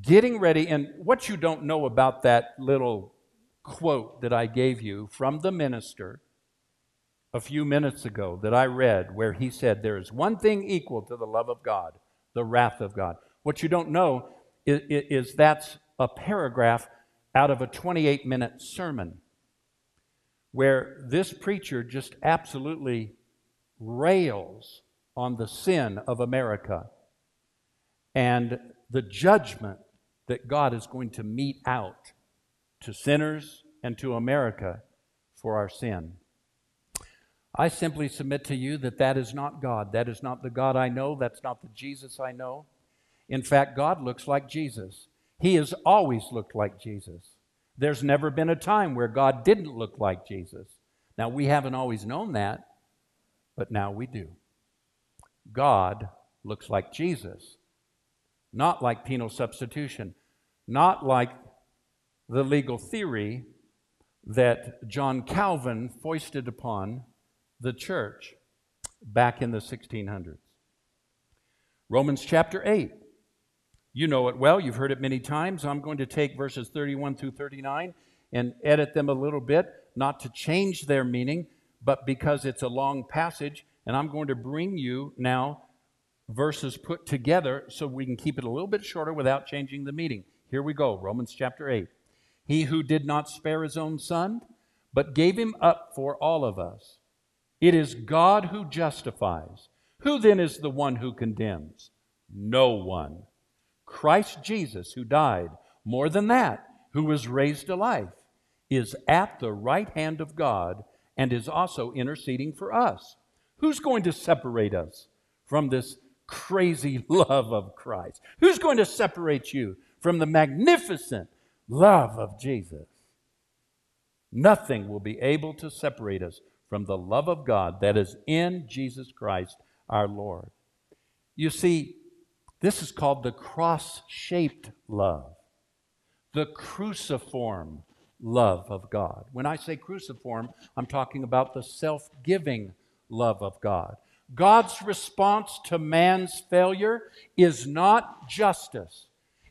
getting ready. And what you don't know about that little quote that I gave you from the minister a few minutes ago that I read, where he said, There is one thing equal to the love of God, the wrath of God. What you don't know is, is that's a paragraph out of a 28 minute sermon where this preacher just absolutely rails on the sin of America and the judgment that God is going to mete out to sinners and to America for our sin. I simply submit to you that that is not God. That is not the God I know. That's not the Jesus I know. In fact, God looks like Jesus. He has always looked like Jesus. There's never been a time where God didn't look like Jesus. Now, we haven't always known that, but now we do. God looks like Jesus, not like penal substitution, not like the legal theory that John Calvin foisted upon the church back in the 1600s. Romans chapter 8. You know it well, you've heard it many times. I'm going to take verses 31 through 39 and edit them a little bit, not to change their meaning, but because it's a long passage and I'm going to bring you now verses put together so we can keep it a little bit shorter without changing the meaning. Here we go Romans chapter 8. He who did not spare his own son, but gave him up for all of us. It is God who justifies. Who then is the one who condemns? No one. Christ Jesus, who died, more than that, who was raised to life, is at the right hand of God and is also interceding for us. Who's going to separate us from this crazy love of Christ? Who's going to separate you from the magnificent love of Jesus? Nothing will be able to separate us from the love of God that is in Jesus Christ our Lord. You see, this is called the cross shaped love, the cruciform love of God. When I say cruciform, I'm talking about the self giving love of God. God's response to man's failure is not justice.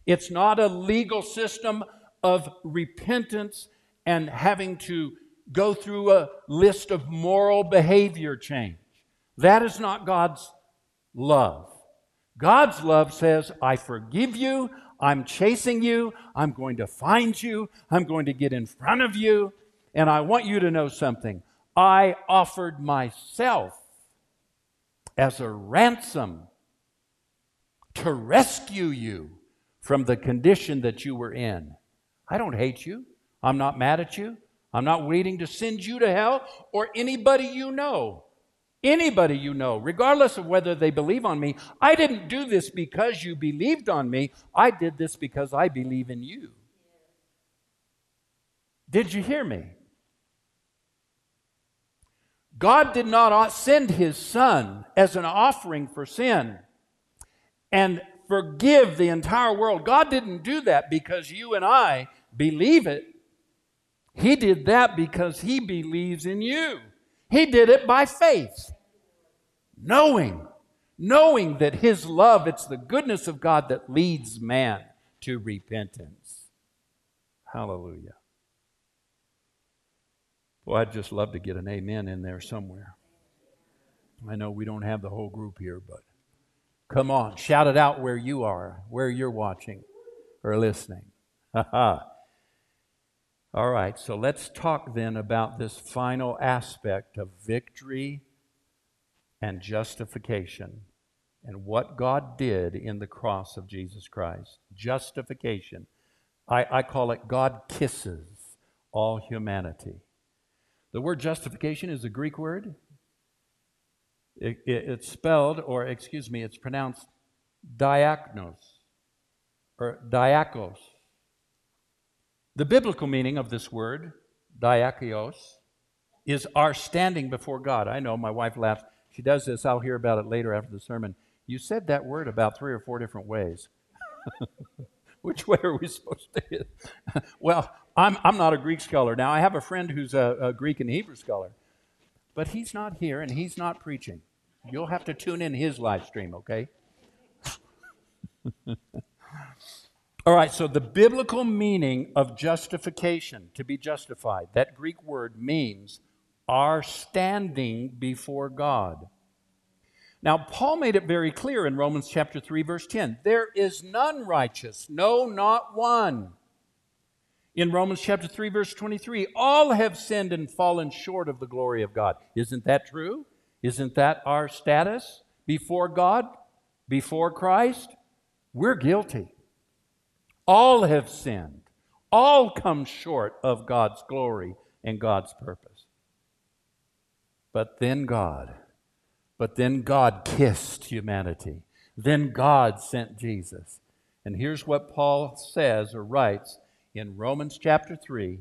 It's not a legal system of repentance and having to go through a list of moral behavior change. That is not God's love. God's love says, I forgive you, I'm chasing you, I'm going to find you, I'm going to get in front of you, and I want you to know something. I offered myself as a ransom to rescue you from the condition that you were in. I don't hate you. I'm not mad at you. I'm not waiting to send you to hell or anybody you know. Anybody you know, regardless of whether they believe on me. I didn't do this because you believed on me. I did this because I believe in you. Did you hear me? God did not send his son as an offering for sin and forgive the entire world. God didn't do that because you and I believe it. He did that because he believes in you. He did it by faith, knowing, knowing that his love, it's the goodness of God that leads man to repentance. Hallelujah. Well, I'd just love to get an amen in there somewhere. I know we don't have the whole group here, but come on, shout it out where you are, where you're watching or listening. Ha ha. All right, so let's talk then about this final aspect of victory and justification and what God did in the cross of Jesus Christ. Justification. I, I call it God kisses all humanity. The word justification is a Greek word. It, it, it's spelled, or excuse me, it's pronounced diaknos or diakos. The biblical meaning of this word, diakios, is our standing before God. I know my wife laughs. She does this. I'll hear about it later after the sermon. You said that word about three or four different ways. Which way are we supposed to well, I'm, I'm not a Greek scholar. Now, I have a friend who's a, a Greek and Hebrew scholar, but he's not here and he's not preaching. You'll have to tune in his live stream, okay? All right, so the biblical meaning of justification, to be justified, that Greek word means our standing before God. Now, Paul made it very clear in Romans chapter 3, verse 10 there is none righteous, no, not one. In Romans chapter 3, verse 23, all have sinned and fallen short of the glory of God. Isn't that true? Isn't that our status before God, before Christ? We're guilty. All have sinned. All come short of God's glory and God's purpose. But then God but then God kissed humanity. Then God sent Jesus. And here's what Paul says or writes in Romans chapter 3,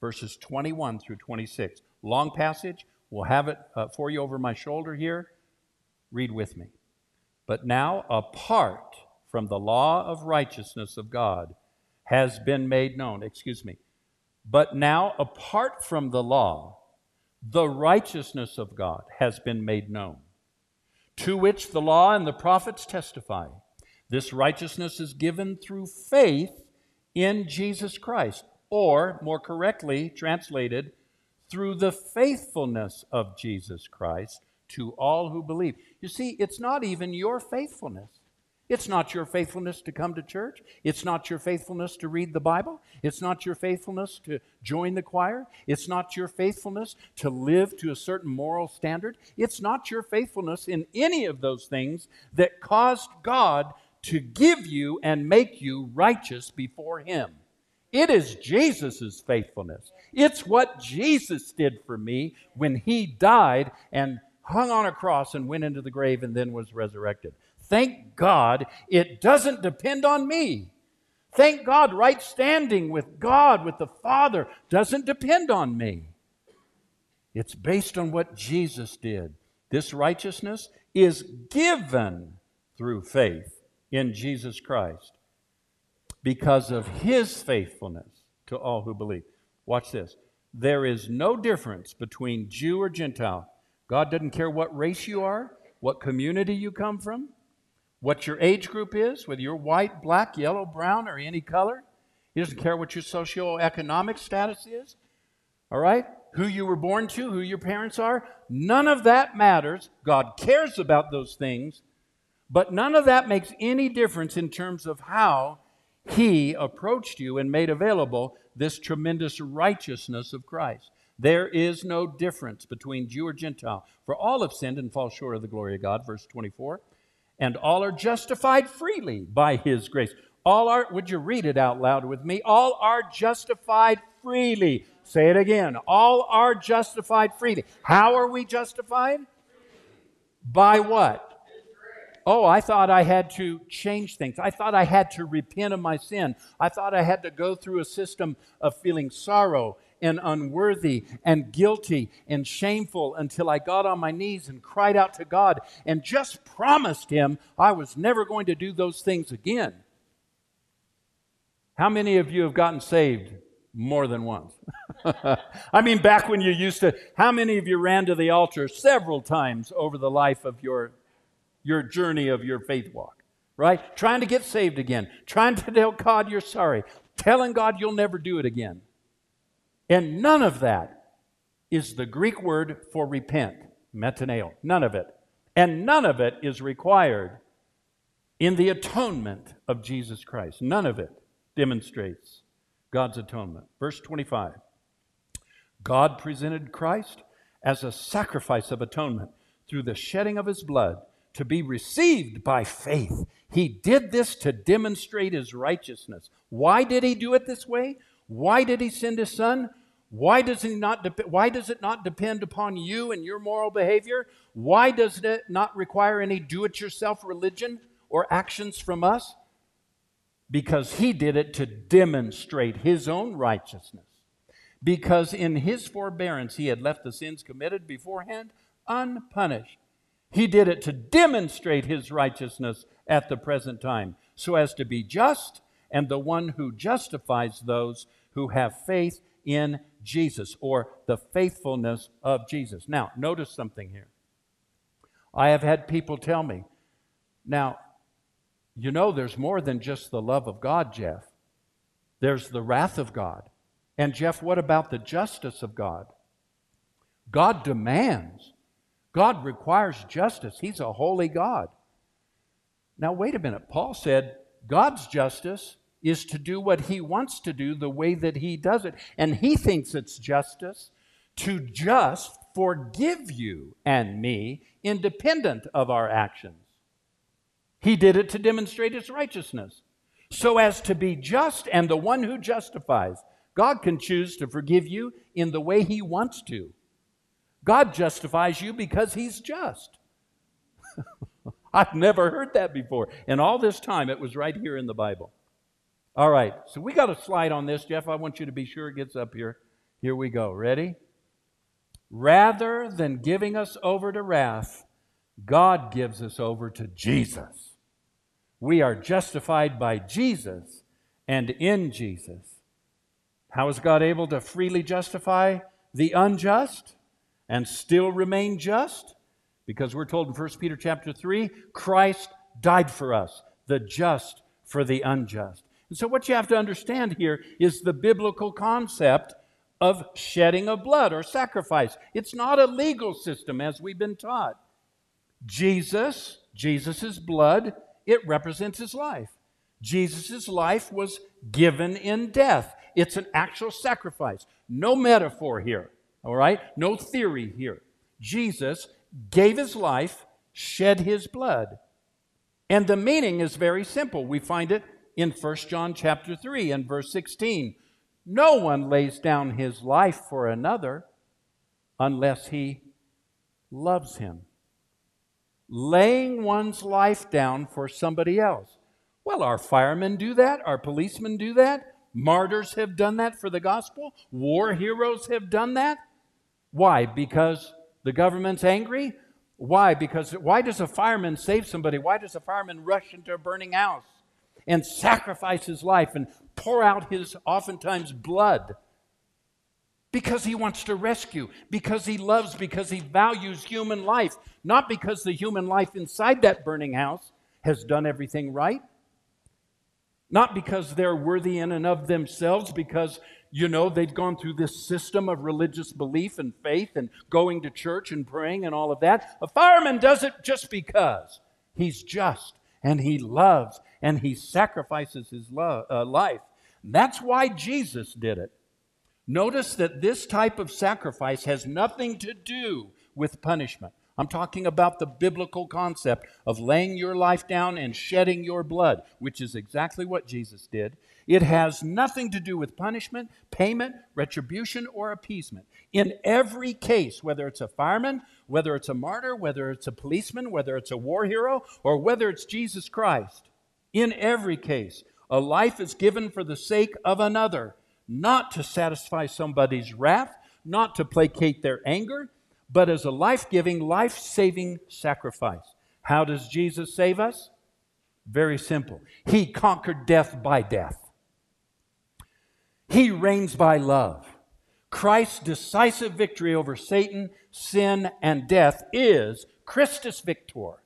verses 21 through 26. Long passage. We'll have it uh, for you over my shoulder here. Read with me. But now, apart from the law of righteousness of God, has been made known. Excuse me. But now, apart from the law, the righteousness of God has been made known, to which the law and the prophets testify. This righteousness is given through faith in Jesus Christ, or more correctly translated, through the faithfulness of Jesus Christ to all who believe. You see, it's not even your faithfulness. It's not your faithfulness to come to church. It's not your faithfulness to read the Bible. It's not your faithfulness to join the choir. It's not your faithfulness to live to a certain moral standard. It's not your faithfulness in any of those things that caused God to give you and make you righteous before Him. It is Jesus' faithfulness. It's what Jesus did for me when He died and hung on a cross and went into the grave and then was resurrected. Thank God it doesn't depend on me. Thank God right standing with God, with the Father, doesn't depend on me. It's based on what Jesus did. This righteousness is given through faith in Jesus Christ because of his faithfulness to all who believe. Watch this. There is no difference between Jew or Gentile. God doesn't care what race you are, what community you come from what your age group is, whether you're white, black, yellow, brown, or any color. He doesn't care what your socioeconomic status is. All right? Who you were born to, who your parents are. None of that matters. God cares about those things. But none of that makes any difference in terms of how He approached you and made available this tremendous righteousness of Christ. There is no difference between Jew or Gentile, for all have sinned and fall short of the glory of God, verse 24 and all are justified freely by his grace. All are, would you read it out loud with me? All are justified freely. Say it again. All are justified freely. How are we justified? By what? Oh, I thought I had to change things. I thought I had to repent of my sin. I thought I had to go through a system of feeling sorrow and unworthy and guilty and shameful until I got on my knees and cried out to God and just promised Him I was never going to do those things again. How many of you have gotten saved more than once? I mean, back when you used to, how many of you ran to the altar several times over the life of your, your journey of your faith walk? Right? Trying to get saved again, trying to tell God you're sorry, telling God you'll never do it again. And none of that is the Greek word for repent, metaneo. None of it. And none of it is required in the atonement of Jesus Christ. None of it demonstrates God's atonement. Verse 25 God presented Christ as a sacrifice of atonement through the shedding of his blood to be received by faith. He did this to demonstrate his righteousness. Why did he do it this way? Why did he send his son? Why does, he not de- why does it not depend upon you and your moral behavior? Why does it not require any do it yourself religion or actions from us? Because he did it to demonstrate his own righteousness. Because in his forbearance he had left the sins committed beforehand unpunished. He did it to demonstrate his righteousness at the present time, so as to be just and the one who justifies those who have faith in Jesus or the faithfulness of Jesus. Now, notice something here. I have had people tell me, now, you know, there's more than just the love of God, Jeff. There's the wrath of God. And, Jeff, what about the justice of God? God demands, God requires justice. He's a holy God. Now, wait a minute. Paul said God's justice is to do what he wants to do the way that he does it. And he thinks it's justice to just forgive you and me independent of our actions. He did it to demonstrate his righteousness, so as to be just and the one who justifies. God can choose to forgive you in the way he wants to. God justifies you because he's just. I've never heard that before. And all this time, it was right here in the Bible. All right, so we got a slide on this, Jeff. I want you to be sure it gets up here. Here we go. Ready? Rather than giving us over to wrath, God gives us over to Jesus. We are justified by Jesus and in Jesus. How is God able to freely justify the unjust and still remain just? Because we're told in 1 Peter chapter 3, Christ died for us, the just for the unjust. And so, what you have to understand here is the biblical concept of shedding of blood or sacrifice. It's not a legal system as we've been taught. Jesus, Jesus' blood, it represents his life. Jesus' life was given in death. It's an actual sacrifice. No metaphor here, all right? No theory here. Jesus gave his life, shed his blood. And the meaning is very simple. We find it in 1 John chapter 3 and verse 16. No one lays down his life for another unless he loves him. Laying one's life down for somebody else. Well, our firemen do that, our policemen do that, martyrs have done that for the gospel, war heroes have done that. Why? Because the government's angry? Why? Because why does a fireman save somebody? Why does a fireman rush into a burning house? and sacrifice his life and pour out his oftentimes blood because he wants to rescue, because he loves, because he values human life, not because the human life inside that burning house has done everything right, not because they're worthy in and of themselves, because, you know, they've gone through this system of religious belief and faith and going to church and praying and all of that. A fireman does it just because he's just and he loves and he sacrifices his uh, life. That's why Jesus did it. Notice that this type of sacrifice has nothing to do with punishment. I'm talking about the biblical concept of laying your life down and shedding your blood, which is exactly what Jesus did. It has nothing to do with punishment, payment, retribution, or appeasement. In every case, whether it's a fireman, whether it's a martyr, whether it's a policeman, whether it's a war hero, or whether it's Jesus Christ, in every case, a life is given for the sake of another, not to satisfy somebody's wrath, not to placate their anger, but as a life giving, life saving sacrifice. How does Jesus save us? Very simple. He conquered death by death. He reigns by love. Christ's decisive victory over Satan, sin, and death is Christus Victor.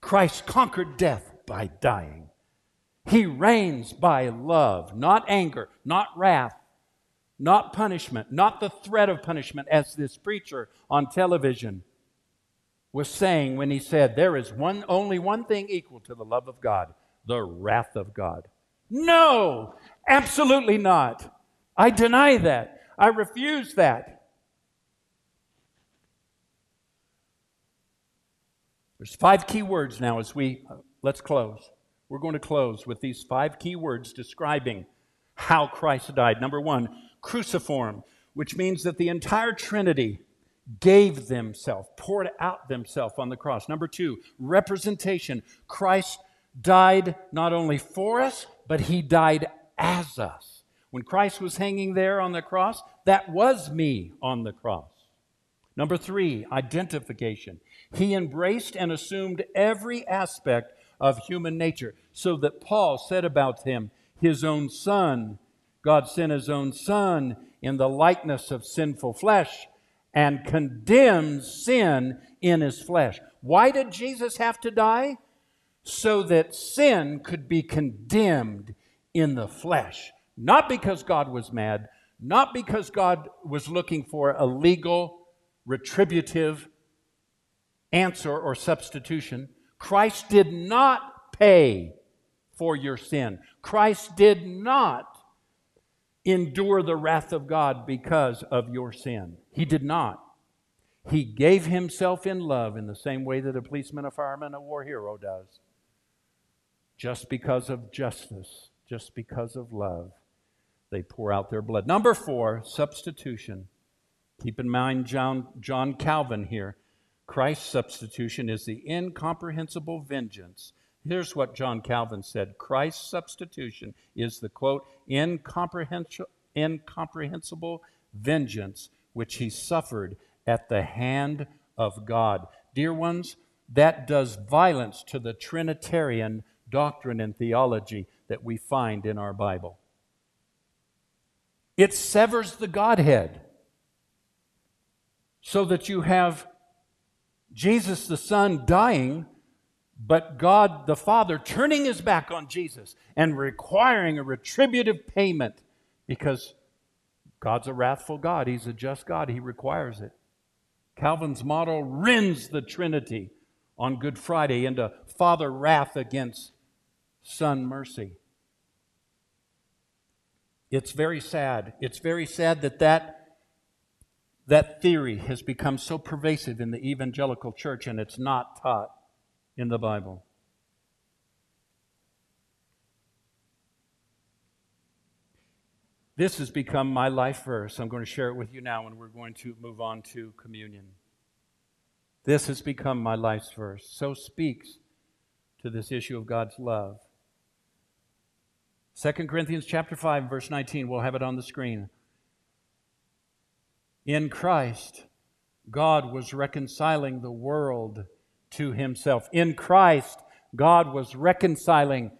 Christ conquered death by dying. He reigns by love, not anger, not wrath, not punishment, not the threat of punishment, as this preacher on television was saying when he said, There is one, only one thing equal to the love of God the wrath of God. No, absolutely not. I deny that. I refuse that. There's five key words now as we uh, let's close. We're going to close with these five key words describing how Christ died. Number one, cruciform, which means that the entire Trinity gave themselves, poured out themselves on the cross. Number two, representation. Christ died not only for us, but he died as us. When Christ was hanging there on the cross, that was me on the cross. Number three, identification. He embraced and assumed every aspect of human nature, so that Paul said about him, his own son, God sent his own son in the likeness of sinful flesh and condemns sin in his flesh. Why did Jesus have to die? So that sin could be condemned in the flesh. Not because God was mad, not because God was looking for a legal, retributive answer or substitution. Christ did not pay for your sin. Christ did not endure the wrath of God because of your sin. He did not. He gave himself in love in the same way that a policeman, a fireman, a war hero does. Just because of justice, just because of love, they pour out their blood. Number four, substitution. Keep in mind John, John Calvin here. Christ's substitution is the incomprehensible vengeance Here's what John Calvin said Christ's substitution is the quote, incomprehensible, incomprehensible vengeance which he suffered at the hand of God. Dear ones, that does violence to the Trinitarian doctrine and theology that we find in our Bible. It severs the Godhead so that you have Jesus the Son dying but God the Father turning his back on Jesus and requiring a retributive payment because God's a wrathful God. He's a just God. He requires it. Calvin's model rends the Trinity on Good Friday into Father wrath against Son mercy. It's very sad. It's very sad that that, that theory has become so pervasive in the evangelical church and it's not taught in the Bible. This has become my life verse. I'm going to share it with you now, and we're going to move on to communion. This has become my life's verse. So speaks to this issue of God's love. 2 Corinthians chapter 5 verse 19 we'll have it on the screen. In Christ God was reconciling the world to himself. In Christ, God was reconciling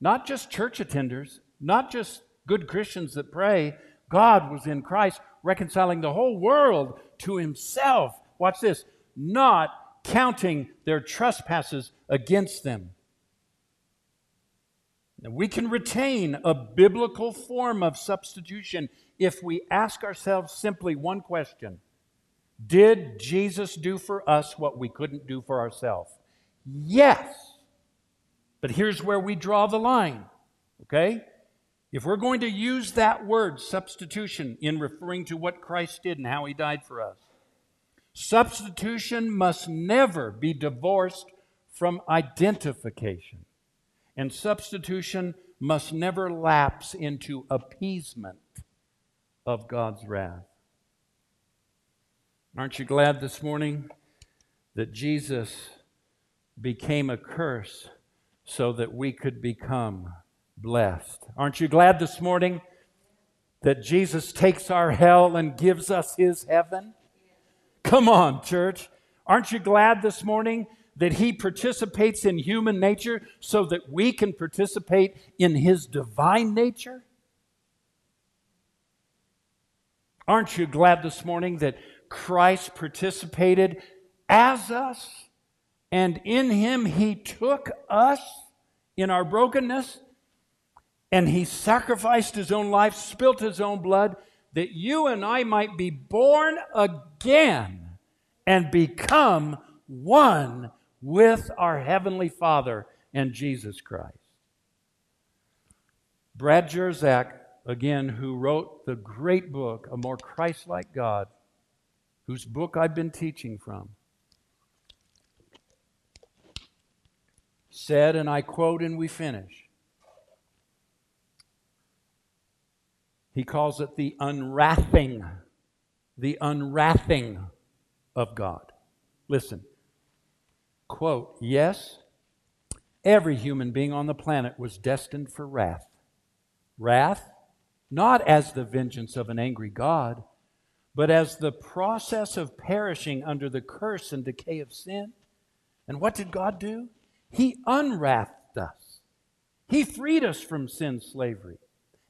not just church attenders, not just good Christians that pray. God was in Christ reconciling the whole world to himself. Watch this, not counting their trespasses against them. We can retain a biblical form of substitution if we ask ourselves simply one question did Jesus do for us what we couldn't do for ourselves? Yes. But here's where we draw the line, okay? If we're going to use that word, substitution, in referring to what Christ did and how he died for us, Substitution must never be divorced from identification. And substitution must never lapse into appeasement of God's wrath. Aren't you glad this morning that Jesus became a curse so that we could become blessed? Aren't you glad this morning that Jesus takes our hell and gives us his heaven? Come on, church. Aren't you glad this morning that he participates in human nature so that we can participate in his divine nature? Aren't you glad this morning that Christ participated as us and in him he took us in our brokenness and he sacrificed his own life, spilt his own blood, that you and I might be born again and become one with our Heavenly Father and Jesus Christ. Brad Jersak, again, who wrote the great book, A More Christ Like God, whose book I've been teaching from, said, and I quote and we finish He calls it the unwrathing, the unwrathing of God. Listen, quote, yes, every human being on the planet was destined for wrath. Wrath, not as the vengeance of an angry God, but as the process of perishing under the curse and decay of sin. And what did God do? He unwrathed us. He freed us from sin's slavery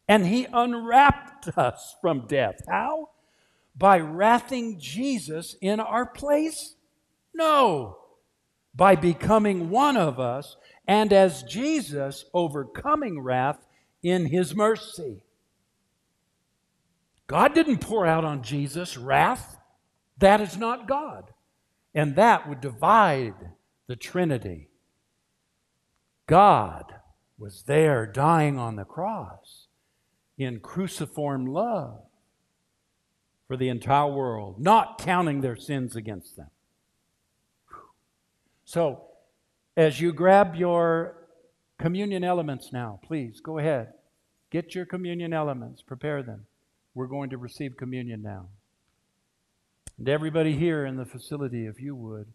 and he unwrapped us from death. How? By wrathing Jesus in our place? No. By becoming one of us, and as Jesus overcoming wrath in his mercy. God didn't pour out on Jesus wrath. That is not God. And that would divide the Trinity. God was there dying on the cross in cruciform love for the entire world, not counting their sins against them. So, as you grab your communion elements now, please go ahead. Get your communion elements, prepare them. We're going to receive communion now. And everybody here in the facility, if you would,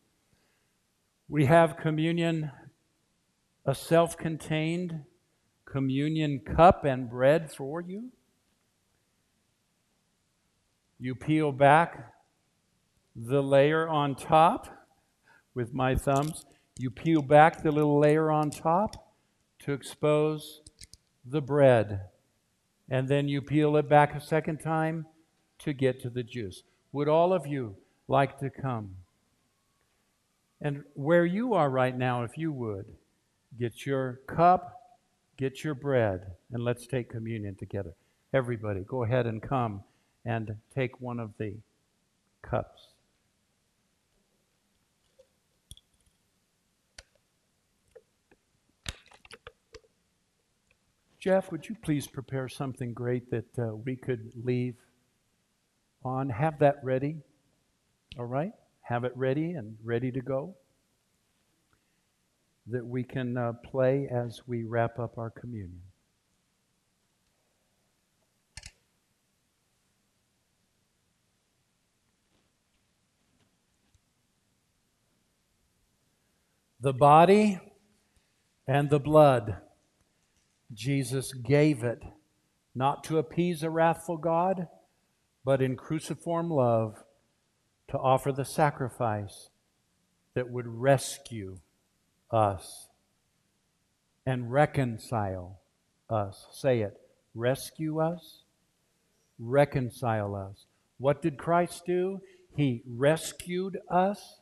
we have communion, a self contained communion cup and bread for you. You peel back the layer on top with my thumbs. You peel back the little layer on top to expose the bread. And then you peel it back a second time to get to the juice. Would all of you like to come? And where you are right now, if you would, get your cup Get your bread and let's take communion together. Everybody, go ahead and come and take one of the cups. Jeff, would you please prepare something great that uh, we could leave on? Have that ready. All right? Have it ready and ready to go that we can uh, play as we wrap up our communion. The body and the blood, Jesus gave it not to appease a wrathful God, but in cruciform love to offer the sacrifice that would rescue us and reconcile us. Say it. Rescue us, reconcile us. What did Christ do? He rescued us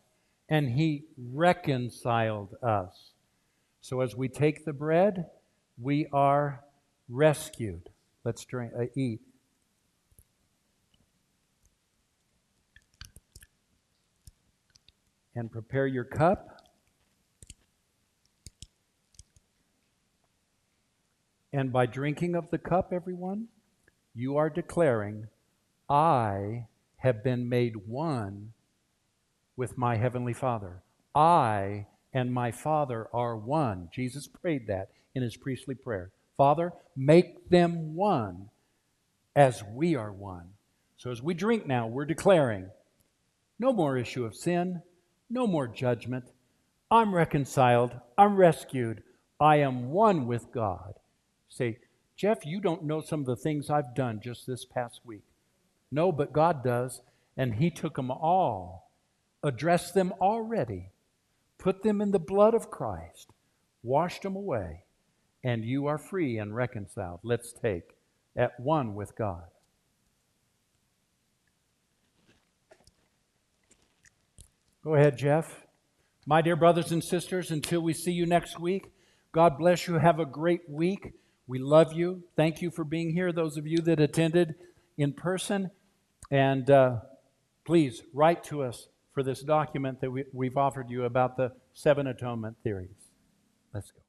and he reconciled us. So as we take the bread, we are rescued. Let's drink, uh, eat. And prepare your cup. And by drinking of the cup, everyone, you are declaring, I have been made one with my heavenly Father. I and my Father are one. Jesus prayed that in his priestly prayer. Father, make them one as we are one. So as we drink now, we're declaring no more issue of sin, no more judgment. I'm reconciled, I'm rescued, I am one with God. Say, Jeff, you don't know some of the things I've done just this past week. No, but God does, and He took them all, addressed them already, put them in the blood of Christ, washed them away, and you are free and reconciled. Let's take at one with God. Go ahead, Jeff. My dear brothers and sisters, until we see you next week, God bless you. Have a great week. We love you. Thank you for being here, those of you that attended in person. And uh, please write to us for this document that we, we've offered you about the seven atonement theories. Let's go.